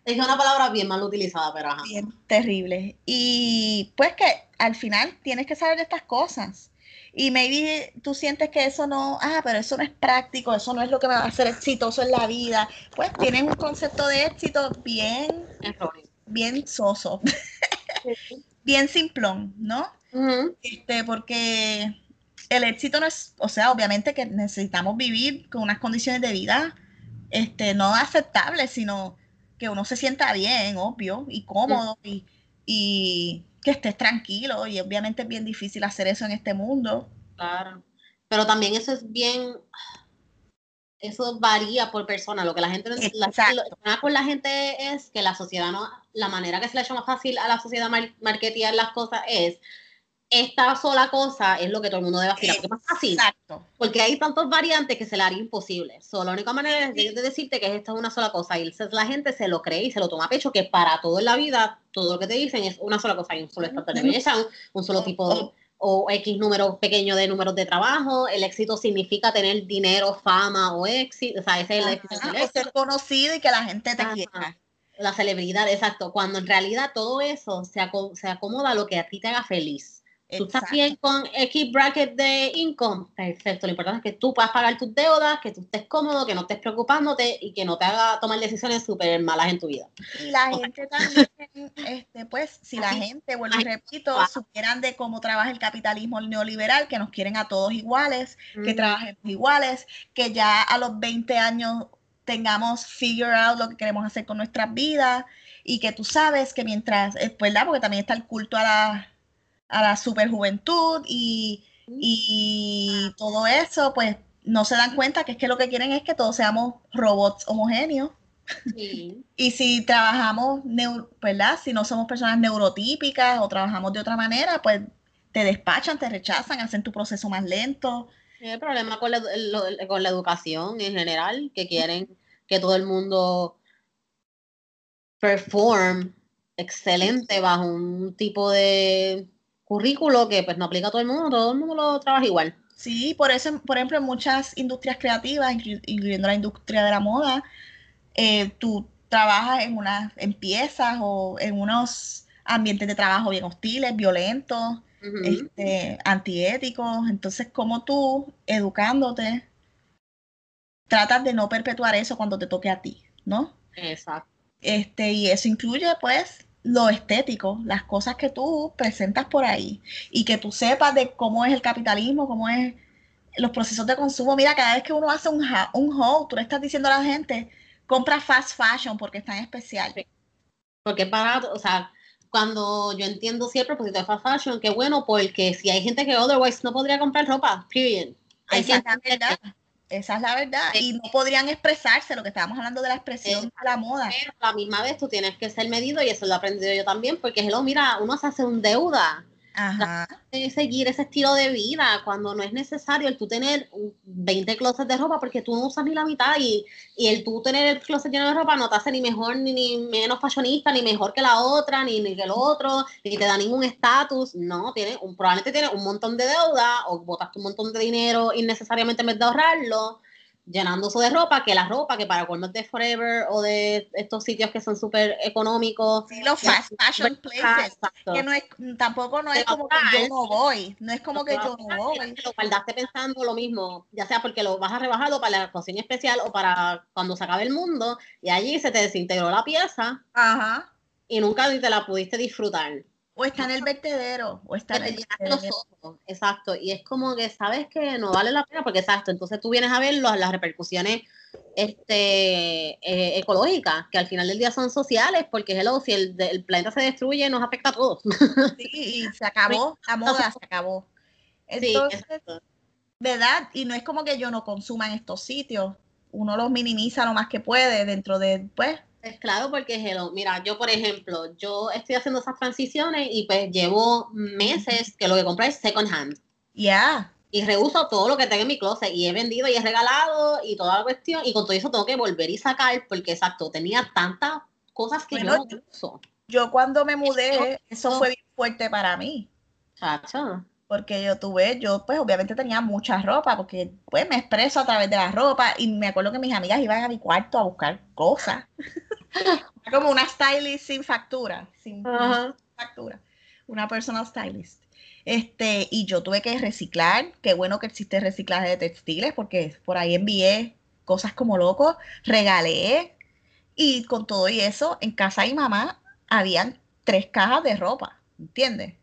es una palabra bien mal utilizada, pero ajá. Bien terrible. Y pues que al final tienes que saber de estas cosas. Y maybe tú sientes que eso no, ah, pero eso no es práctico, eso no es lo que me va a hacer exitoso en la vida. Pues tienes un concepto de éxito bien, bien soso. bien simplón, ¿no? este, porque el éxito no es, o sea, obviamente que necesitamos vivir con unas condiciones de vida este, no aceptables, sino que uno se sienta bien, obvio, y cómodo, y, y, que estés tranquilo, y obviamente es bien difícil hacer eso en este mundo. Claro, pero también eso es bien, eso varía por persona. Lo que la gente la, con la gente es que la sociedad no, la manera que se le echa más fácil a la sociedad mar, marketear las cosas es esta sola cosa es lo que todo el mundo debe hacer, porque es más fácil. Exacto. Porque hay tantas variantes que se le haría imposible. Solo la única manera es de, decirte que esta es una sola cosa. Y la gente se lo cree y se lo toma a pecho, que para todo en la vida, todo lo que te dicen es una sola cosa. Hay un solo estado de belleza, un, solo tipo de o X número pequeño de números de trabajo. El éxito significa tener dinero, fama o éxito. O sea, ese es el éxito. ser conocido y que la gente te quiera. La celebridad, exacto. Cuando en realidad todo eso se, se acomoda a lo que a ti te haga feliz. Tú estás bien con X bracket de income, perfecto. Lo importante es que tú puedas pagar tus deudas, que tú estés cómodo, que no estés preocupándote y que no te haga tomar decisiones súper malas en tu vida. Y la gente también, este, pues, si la gente, vuelvo y repito, supieran de cómo trabaja el capitalismo neoliberal, que nos quieren a todos iguales, que trabajemos iguales, que ya a los 20 años tengamos figure out lo que queremos hacer con nuestras vidas y que tú sabes que mientras, eh, pues, ¿verdad? Porque también está el culto a la a la superjuventud y, y todo eso, pues no se dan cuenta que es que lo que quieren es que todos seamos robots homogéneos. y si trabajamos, ¿verdad? Si no somos personas neurotípicas o trabajamos de otra manera, pues te despachan, te rechazan, hacen tu proceso más lento. El problema con la, con la educación en general, que quieren que todo el mundo perform excelente bajo un tipo de currículo que pues no aplica a todo el mundo, todo el mundo lo trabaja igual. Sí, por eso, por ejemplo, en muchas industrias creativas, incluyendo la industria de la moda, eh, tú trabajas en unas empiezas o en unos ambientes de trabajo bien hostiles, violentos, este, antiéticos. Entonces, como tú, educándote, tratas de no perpetuar eso cuando te toque a ti, ¿no? Exacto. Este, y eso incluye, pues, lo estético, las cosas que tú presentas por ahí y que tú sepas de cómo es el capitalismo, cómo es los procesos de consumo. Mira, cada vez que uno hace un, un haul, tú le estás diciendo a la gente, compra fast fashion porque está en especial. Porque es barato, o sea, cuando yo entiendo siempre el propósito de fast fashion, qué bueno, porque si hay gente que otherwise no podría comprar ropa, period. Hay gente esa es la verdad. Y no podrían expresarse lo que estábamos hablando de la expresión de la moda. Pero a la misma vez tú tienes que ser medido y eso lo he aprendido yo también, porque es lo, mira, uno se hace un deuda. Ajá. Seguir ese estilo de vida cuando no es necesario el tú tener 20 closets de ropa porque tú no usas ni la mitad y, y el tú tener el closet lleno de ropa no te hace ni mejor ni, ni menos fashionista ni mejor que la otra ni, ni que el otro ni te da ningún estatus no tiene un, probablemente tienes un montón de deuda o botaste un montón de dinero innecesariamente en vez de ahorrarlo llenándose de ropa, que la ropa que para colmos de Forever o de estos sitios que son súper económicos. Sí, los fast fashion places. Que no es, tampoco no es como que yo no voy. No es como que yo no voy. Lo guardaste pensando lo mismo, ya sea porque lo vas a rebajar o para la cocina especial o para cuando se acabe el mundo, y allí se te desintegró la pieza. Ajá. Y nunca te la pudiste disfrutar. O está en el vertedero, o está en el los ojos, exacto. Y es como que sabes que no vale la pena, porque exacto, entonces tú vienes a ver las repercusiones este, eh, ecológicas, que al final del día son sociales, porque hello, si el, el, planeta se destruye, nos afecta a todos. Sí, y se acabó, la moda se acabó. Entonces, ¿verdad? Y no es como que yo no consuma en estos sitios, uno los minimiza lo más que puede dentro de, pues, es claro, porque hello, mira, yo por ejemplo, yo estoy haciendo esas transiciones y pues llevo meses que lo que compré es second hand. Ya. Y reuso todo lo que tengo en mi closet y he vendido y he regalado y toda la cuestión y con todo eso tengo que volver y sacar porque exacto, tenía tantas cosas que yo no uso. Yo cuando me mudé, eso fue bien fuerte para mí. Chacho porque yo tuve, yo pues obviamente tenía mucha ropa, porque pues me expreso a través de la ropa y me acuerdo que mis amigas iban a mi cuarto a buscar cosas. Como una stylist sin factura, sin factura, una personal stylist. Este, y yo tuve que reciclar, qué bueno que existe reciclaje de textiles, porque por ahí envié cosas como loco, regalé, y con todo y eso, en casa de mi mamá habían tres cajas de ropa, ¿entiendes?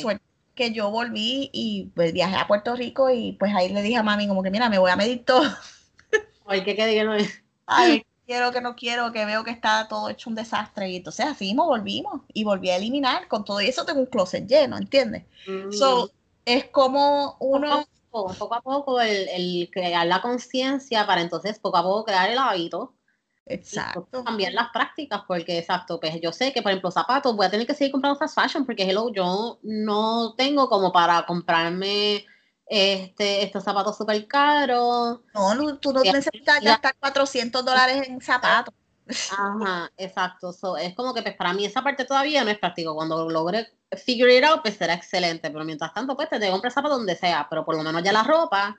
Suerte que yo volví y pues viajé a Puerto Rico y pues ahí le dije a mami como que mira, me voy a medir todo. Ay, ¿qué que no es? Ay, quiero que no quiero, que veo que está todo hecho un desastre. Y entonces así nos volvimos y volví a eliminar. Con todo eso tengo un closet lleno, ¿entiendes? Mm. So, es como uno... Poco a poco, el, el crear la conciencia para entonces poco a poco crear el hábito Exacto. Cambiar las prácticas, porque exacto, pues yo sé que, por ejemplo, zapatos, voy a tener que seguir comprando fast fashion, porque hello, yo no tengo como para comprarme este, estos zapatos súper caros. No, tú no necesitas gastar 400 dólares en zapatos. Ajá, exacto. es como que pues, para mí esa parte todavía no es práctico. Cuando logre figure it out, pues será excelente. Pero mientras tanto, pues te comprar zapatos donde sea. Pero por lo menos ya la ropa,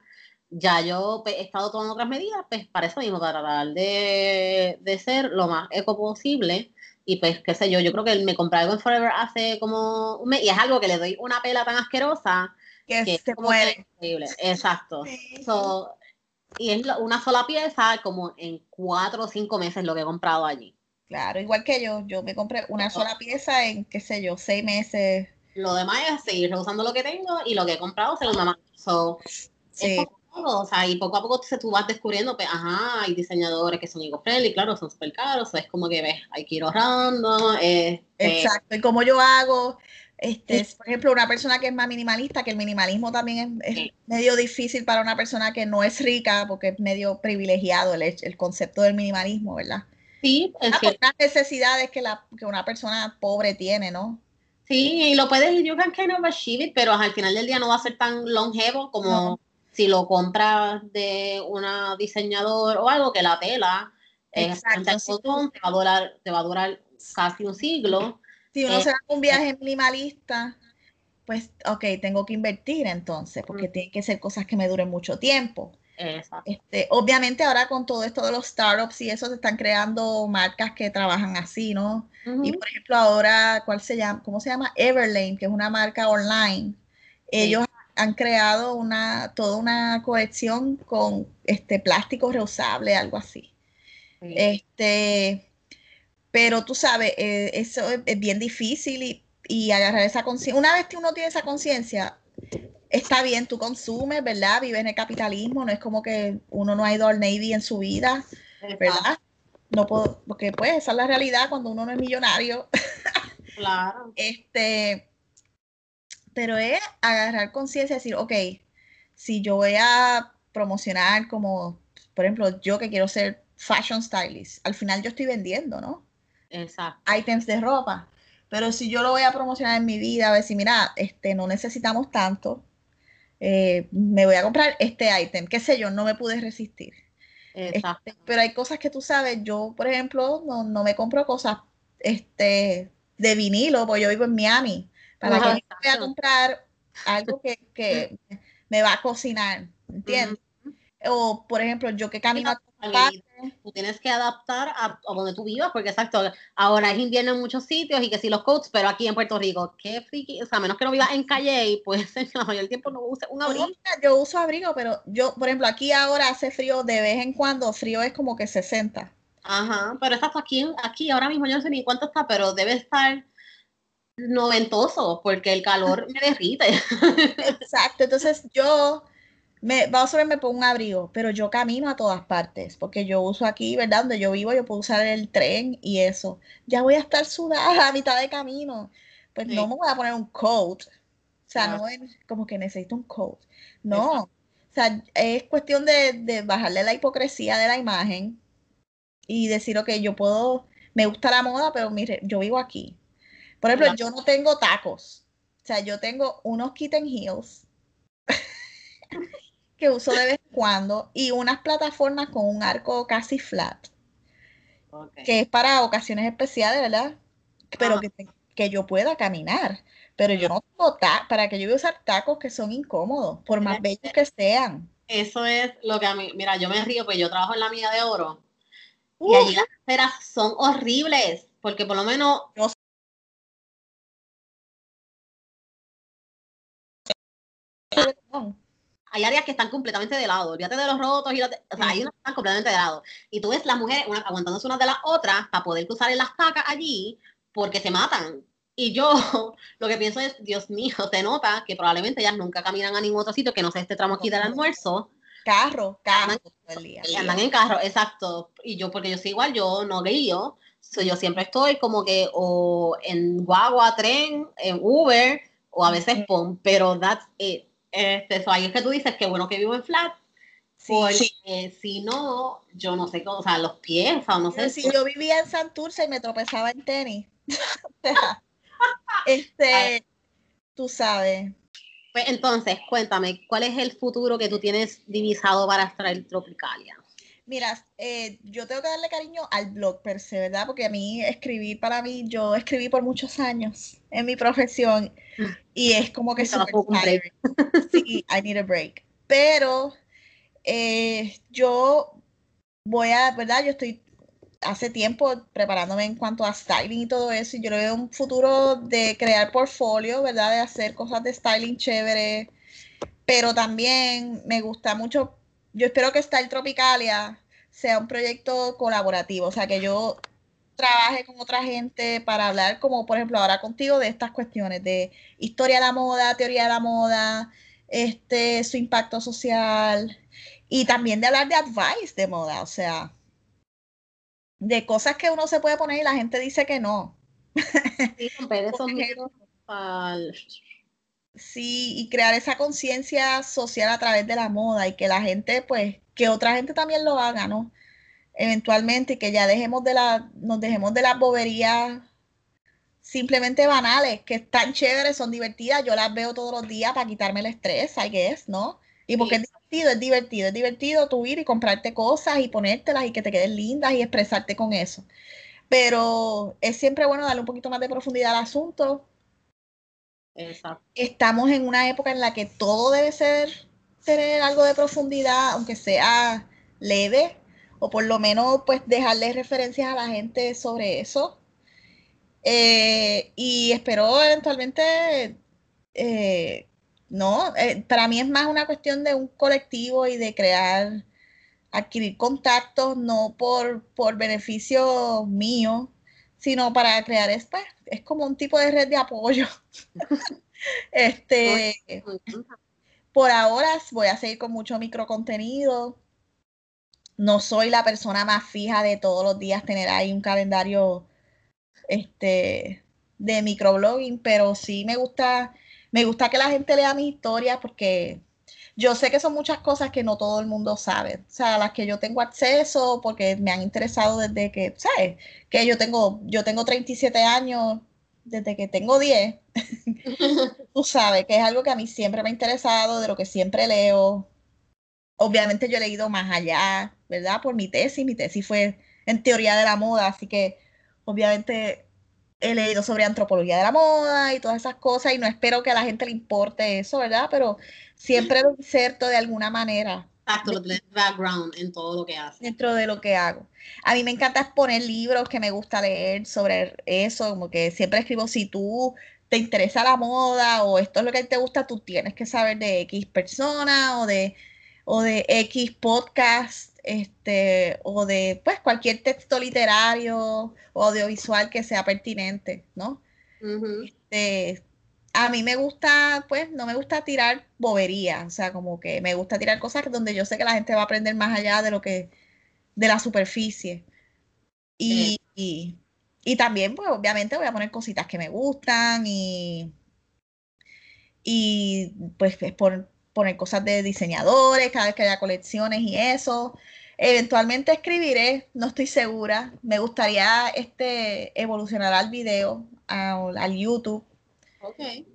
ya yo pues, he estado tomando otras medidas, pues para eso mismo, para tratar de, de, ser lo más eco posible. Y pues, qué sé yo, yo creo que me compré algo en Forever hace como un mes y es algo que le doy una pela tan asquerosa que, se muere. Exacto. y es una sola pieza como en cuatro o cinco meses lo que he comprado allí. Claro, igual que yo, yo me compré una sola pieza en, qué sé yo, seis meses. Lo demás es seguir usando lo que tengo y lo que he comprado segunda mano. sí o sea, y poco a poco tú vas descubriendo, pues, ajá, hay diseñadores que son eco-friendly, claro, son súper caros, es como que ves, hay que ir ahorrando. Este Exacto, y como yo hago, este, por ejemplo, una persona que es más minimalista, que el minimalismo también es, medio difícil para una persona que no es rica, porque es medio privilegiado el, el concepto del minimalismo, ¿verdad? Sí, es que... las necesidades que, la, que una persona pobre tiene, ¿no? Sí, y lo puedes, you can kind of achieve it, pero al final del día no va a ser tan longevo como si lo compras de una diseñador o algo que la tela es Exacto, te va a durar, te va a durar casi un siglo. Si uno se va a un viaje minimalista, pues ok, tengo que invertir entonces, porque tiene que ser cosas que me duren mucho tiempo. Exacto. Este, obviamente ahora con todo esto de los startups y eso se están creando marcas que trabajan así, ¿no? Y por ejemplo ahora, ¿cuál se llama? ¿Cómo se llama? Everlane, que es una marca online. Ellos han creado una, toda una colección con este plástico reusable, algo así. Este, pero tú sabes, eh, eso es, bien difícil y, agarrar esa conciencia. Una vez que uno tiene esa conciencia, está bien, tú consumes, ¿verdad? Vives en el capitalismo, no es como que uno no ha ido al Navy en su vida, ¿verdad? No puedo, porque pues esa es la realidad cuando uno no es millonario. Claro. Este, pero es agarrar conciencia y decir, ok, si yo voy a promocionar como, por ejemplo, yo que quiero ser fashion stylist, al final yo estoy vendiendo, ¿no? Exacto. Items de ropa. Pero si yo lo voy a promocionar en mi vida, a ver si, mira, este, no necesitamos tanto, eh, me voy a comprar este item, qué sé yo, no me pude resistir. Exacto. Este, pero hay cosas que tú sabes, yo, por ejemplo, no, no me compro cosas este, de vinilo, porque yo vivo en Miami para que yo voy a comprar algo que, me va a cocinar, ¿entiendes? o por ejemplo, yo que camino a tú tienes que adaptar a, donde tú vivas, porque exacto, ahora es invierno en muchos sitios y que si los coats, pero aquí en Puerto Rico, qué friki, o sea, a menos que no vivas en calle y pues en la mayoría del tiempo no uses un abrigo. Yo uso abrigo, pero yo, por ejemplo, aquí ahora hace frío de vez en cuando, frío es como que 60. Ajá, pero exacto, aquí, aquí ahora mismo yo no sé ni cuánto está, pero debe estar noventoso, porque el calor me derrite. Exacto, entonces yo me, vamos a ver, me pongo un abrigo, pero yo camino a todas partes, porque yo uso aquí, ¿verdad? Donde yo vivo, yo puedo usar el tren y eso. Ya voy a estar sudada a mitad de camino. Pues no me voy a poner un coat. O sea, no, es como que necesito un coat. No. O sea, es cuestión de, de, bajarle la hipocresía de la imagen y decir, ok, yo puedo, me gusta la moda, pero mire, yo vivo aquí. Por ejemplo, yo no tengo tacos. O sea, yo tengo unos kitten heels que uso de vez en cuando y unas plataformas con un arco casi flat, que es para ocasiones especiales, ¿verdad? Pero que, que, yo pueda caminar. Pero yo no tengo tacos, para que yo voy a usar tacos que son incómodos, por más bellos que sean. Eso es lo que a mí, mira, yo me río, pues yo trabajo en la mía de oro. Y allí las aceras son horribles, porque por lo menos hay áreas que están completamente de lado. Olvídate de los rotos y los o sea, hay unas que están completamente de lado. Y tú ves las mujeres una, aguantándose unas de las otras para poder cruzar en las tacas allí porque se matan. Y yo lo que pienso es, Dios mío, se nota que probablemente ellas nunca caminan a ningún otro sitio que no sea este tramo aquí del almuerzo. Carro, carro. Andan, andan en carro, exacto. Y yo, porque yo soy igual, yo no guío. yo siempre estoy como que o en guagua, tren, en Uber, o a veces PON, pero that's it este, eso ahí es que tú dices que bueno que vivo en flat. Sí, si no, yo no sé, o sea, los pies, o no sé. Si yo vivía en Santurce y me tropezaba en tenis. este, tú sabes. Pues entonces, cuéntame, ¿cuál es el futuro que tú tienes divisado para Astral Tropicalia? Mira, eh, yo tengo que darle cariño al blog per se, ¿verdad? Porque a mí escribir para mí, yo escribí por muchos años en mi profesión y es como que super Sí, I need a break. Pero eh, yo voy a, ¿verdad? Yo estoy hace tiempo preparándome en cuanto a styling y todo eso, y yo veo un futuro de crear portfolio, ¿verdad? De hacer cosas de styling chévere, pero también me gusta mucho yo espero que Style Tropicalia sea un proyecto colaborativo, o sea, que yo trabaje con otra gente para hablar, como por ejemplo ahora contigo, de estas cuestiones de historia de la moda, teoría de la moda, este, su impacto social y también de hablar de advice de moda, o sea, de cosas que uno se puede poner y la gente dice que no. Sí, Sí, y crear esa conciencia social a través de la moda y que la gente, pues, que otra gente también lo haga, ¿no? Eventualmente, que ya dejemos de la, nos dejemos de las boberías simplemente banales, que están chéveres, son divertidas, yo las veo todos los días para quitarme el estrés, I guess, ¿no? Y porque es divertido, es divertido, es divertido tú ir y comprarte cosas y ponértelas y que te queden lindas y expresarte con eso. Pero es siempre bueno darle un poquito más de profundidad al asunto, Estamos en una época en la que todo debe ser tener algo de profundidad, aunque sea leve, o por lo menos pues dejarle referencias a la gente sobre eso. Eh, y espero eventualmente, eh, no, eh, para mí es más una cuestión de un colectivo y de crear, adquirir contactos, no por, por beneficio mío, sino para crear esta, es como un tipo de red de apoyo. este, por ahora voy a seguir con mucho microcontenido. No soy la persona más fija de todos los días tener ahí un calendario este, de microblogging, pero sí me gusta, me gusta que la gente lea mis historias porque yo sé que son muchas cosas que no todo el mundo sabe, o sea, las que yo tengo acceso porque me han interesado desde que, ¿sabes? Que yo tengo, yo tengo 37 años, desde que tengo 10, tú sabes que es algo que a mí siempre me ha interesado, de lo que siempre leo. Obviamente yo he leído más allá, ¿verdad? Por mi tesis, mi tesis fue en teoría de la moda, así que obviamente he leído sobre antropología de la moda y todas esas cosas y no espero que a la gente le importe eso, ¿verdad? Pero siempre lo inserto de alguna manera Exacto, background en todo lo que hace. Dentro de lo que hago. A mí me encanta exponer libros que me gusta leer sobre eso, como que siempre escribo, si tú te interesa la moda o esto es lo que te gusta, tú tienes que saber de X persona o de, o de X podcast, este, o de pues cualquier texto literario o audiovisual que sea pertinente, ¿no? este, a mí me gusta, pues, no me gusta tirar bobería, o sea, como que me gusta tirar cosas donde yo sé que la gente va a aprender más allá de lo que, de la superficie. Y, y, también, pues, obviamente voy a poner cositas que me gustan y, y pues, por, poner cosas de diseñadores cada vez que haya colecciones y eso. Eventualmente escribiré, no estoy segura. Me gustaría este, evolucionar al video, al YouTube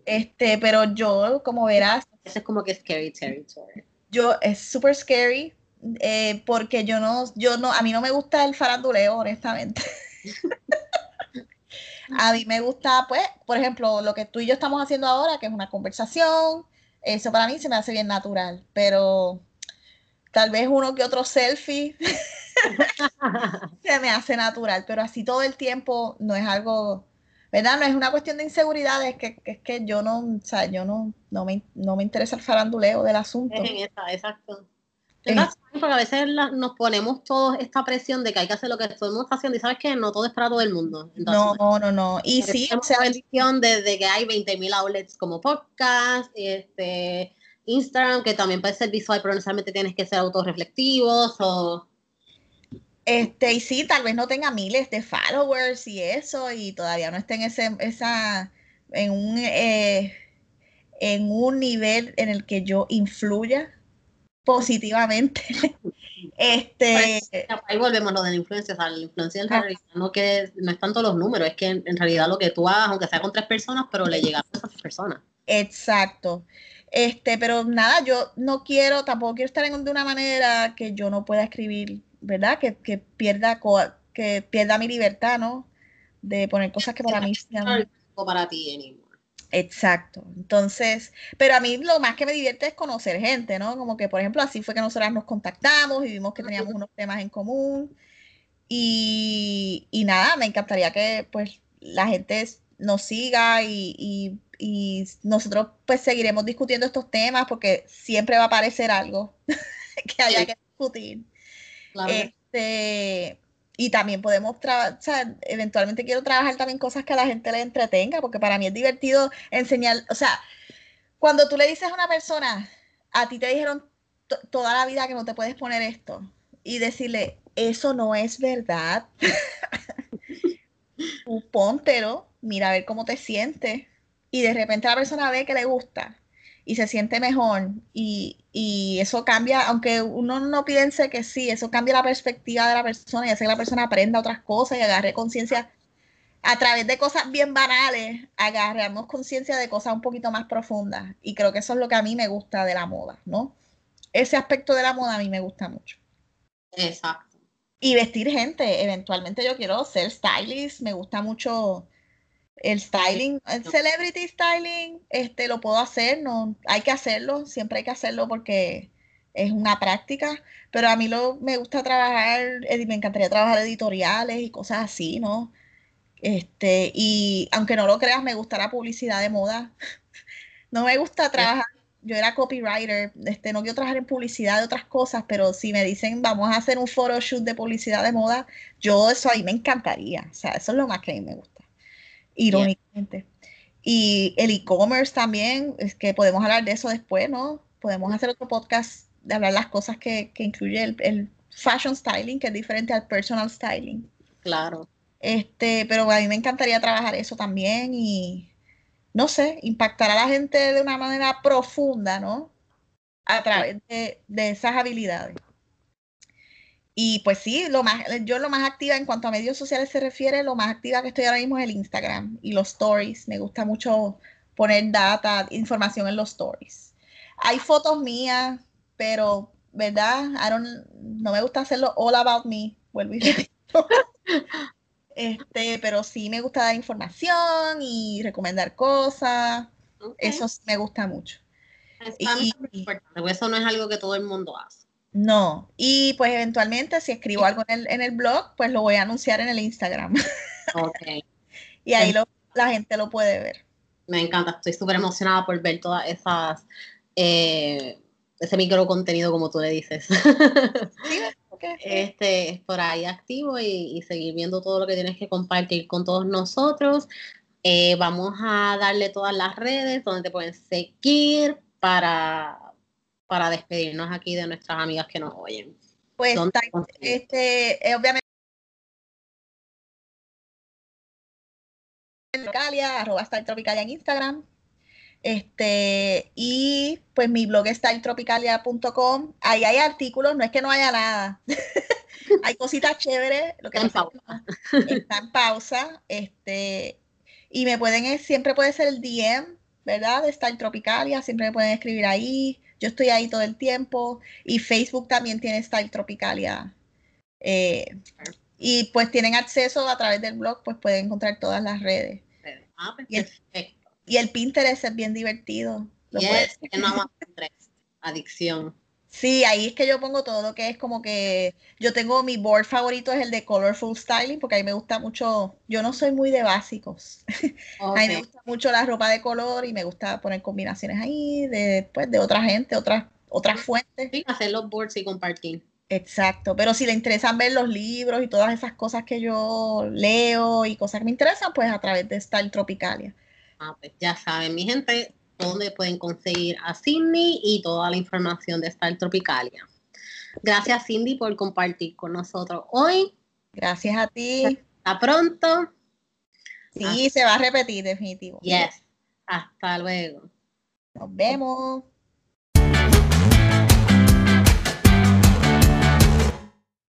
este, pero yo, como verás. Eso es como que scary territory. Yo, es súper scary, eh, porque yo no, yo no, a mí no me gusta el faranduleo, honestamente. a mí me gusta, pues, por ejemplo, lo que tú y yo estamos haciendo ahora, que es una conversación, eso para mí se me hace bien natural, pero tal vez uno que otro selfie se me hace natural, pero así todo el tiempo no es algo ¿verdad? No es una cuestión de inseguridad, es que, es que yo no, o sea, yo no, no me, no me interesa el faranduleo del asunto. exacto. Eh. porque a veces nos ponemos todos esta presión de que hay que hacer lo que todo el mundo está haciendo y sabes que no todo es para todo el mundo. no, no, no, no. Y sí, o sea, bendición desde que hay 20.000 outlets como podcast, este, Instagram, que también puede ser visual, pero necesariamente tienes que ser autorreflectivos o este, y sí, tal vez no tenga miles de followers y eso, y todavía no esté en ese, esa, en un, eh, en un nivel en el que yo influya positivamente. este, pues, ahí volvemos lo de la influencia, o sea, la influencia en realidad no, que, no es tanto los números, es que en, realidad lo que tú hagas, aunque sea con tres personas, pero le llega a esas personas. Exacto. Este, pero nada, yo no quiero, tampoco quiero estar en, de una manera que yo no pueda escribir ¿verdad? Que, que pierda que pierda mi libertad, ¿no? De poner cosas que para mí sean... para ti Exacto. Entonces, pero a mí lo más que me divierte es conocer gente, ¿no? Como que, por ejemplo, así fue que nosotras nos contactamos y vimos que teníamos unos temas en común. Y, y nada, me encantaría que pues la gente nos siga y, y, y, nosotros pues seguiremos discutiendo estos temas porque siempre va a aparecer algo que haya que discutir. Este, y también podemos trabajar, o sea, eventualmente quiero trabajar también cosas que a la gente le entretenga, porque para mí es divertido enseñar, o sea, cuando tú le dices a una persona, a ti te dijeron toda la vida que no te puedes poner esto, y decirle, eso no es verdad, tú póntelo, mira a ver cómo te sientes, y de repente la persona ve que le gusta, y se siente mejor y, eso cambia, aunque uno no piense que sí, eso cambia la perspectiva de la persona y hace que la persona aprenda otras cosas y agarre conciencia a través de cosas bien banales, agarramos conciencia de cosas un poquito más profundas y creo que eso es lo que a mí me gusta de la moda, ¿no? Ese aspecto de la moda a mí me gusta mucho. Exacto. Y vestir gente, eventualmente yo quiero ser stylist, me gusta mucho el styling, el celebrity styling, este lo puedo hacer, no hay que hacerlo, siempre hay que hacerlo porque es una práctica, pero a mí lo me gusta trabajar, me encantaría trabajar editoriales y cosas así, ¿no? Este, y aunque no lo creas, me gusta la publicidad de moda. no me gusta trabajar, yo era copywriter, este, no quiero trabajar en publicidad de otras cosas, pero si me dicen vamos a hacer un photoshoot de publicidad de moda, yo eso ahí me encantaría, o sea, eso es lo más que a mí me gusta irónicamente. Y el e-commerce también, es que podemos hablar de eso después, ¿no? Podemos hacer otro podcast de hablar las cosas que, que incluye el, fashion styling, que es diferente al personal styling. Claro. Este, pero a mí me encantaría trabajar eso también y, no sé, impactar a la gente de una manera profunda, ¿no? A través de, de esas habilidades. Y pues sí, lo más, yo lo más activa en cuanto a medios sociales se refiere, lo más activa que estoy ahora mismo es el Instagram y los stories. Me gusta mucho poner data, información en los stories. Hay fotos mías, pero, ¿verdad? no me gusta hacerlo all about me, vuelvo y Este, pero sí me gusta dar información y recomendar cosas. Eso me gusta mucho. Es y, importante, eso no es algo que todo el mundo hace. No, y pues eventualmente si escribo algo en el, en el blog, pues lo voy a anunciar en el Instagram. Ok. y ahí lo, la gente lo puede ver. Me encanta, estoy súper emocionada por ver todas esas, eh, ese micro contenido como tú le dices. Sí, ok. este, por ahí activo y, y seguir viendo todo lo que tienes que compartir con todos nosotros. Eh, vamos a darle todas las redes donde te pueden seguir para, para despedirnos aquí de nuestras amigas que nos oyen. Pues este, eh, obviamente Tropicalia, arroba Style Tropicalia en Instagram. Este, y pues mi blog es styletropicalia.com. Ahí hay artículos, no es que no haya nada. hay cositas chéveres. Lo que Está en que está en pausa. Este, y me pueden, eh, siempre puede ser el DM, ¿verdad? De Style Tropicalia, siempre me pueden escribir ahí. Yo estoy ahí todo el tiempo. Y Facebook también tiene Style Tropicalia. Eh, y pues tienen acceso a través del blog, pues pueden encontrar todas las redes. Ah, pues, Y el- perfecto. Y el Pinterest es bien divertido. Lo Yes, puedes- que no. Adicción. Sí, ahí es que yo pongo todo lo que es como que yo tengo mi board favorito es el de Colorful Styling porque a mí me gusta mucho, yo no soy muy de básicos. A mí me gusta mucho la ropa de color y me gusta poner combinaciones ahí de, pues, de otra gente, otras, otras fuentes. Sí, hacer los boards y compartir. Exacto, pero si le interesan ver los libros y todas esas cosas que yo leo y cosas que me interesan, pues a través de Style Tropicalia. Ah, pues ya saben, mi gente, dónde pueden conseguir a Cindy y toda la información de Star Tropicalia. Gracias, Cindy, por compartir con nosotros hoy. Gracias a ti. Hasta pronto. Sí, se va a repetir definitivo. Yes. Hasta luego. Nos vemos.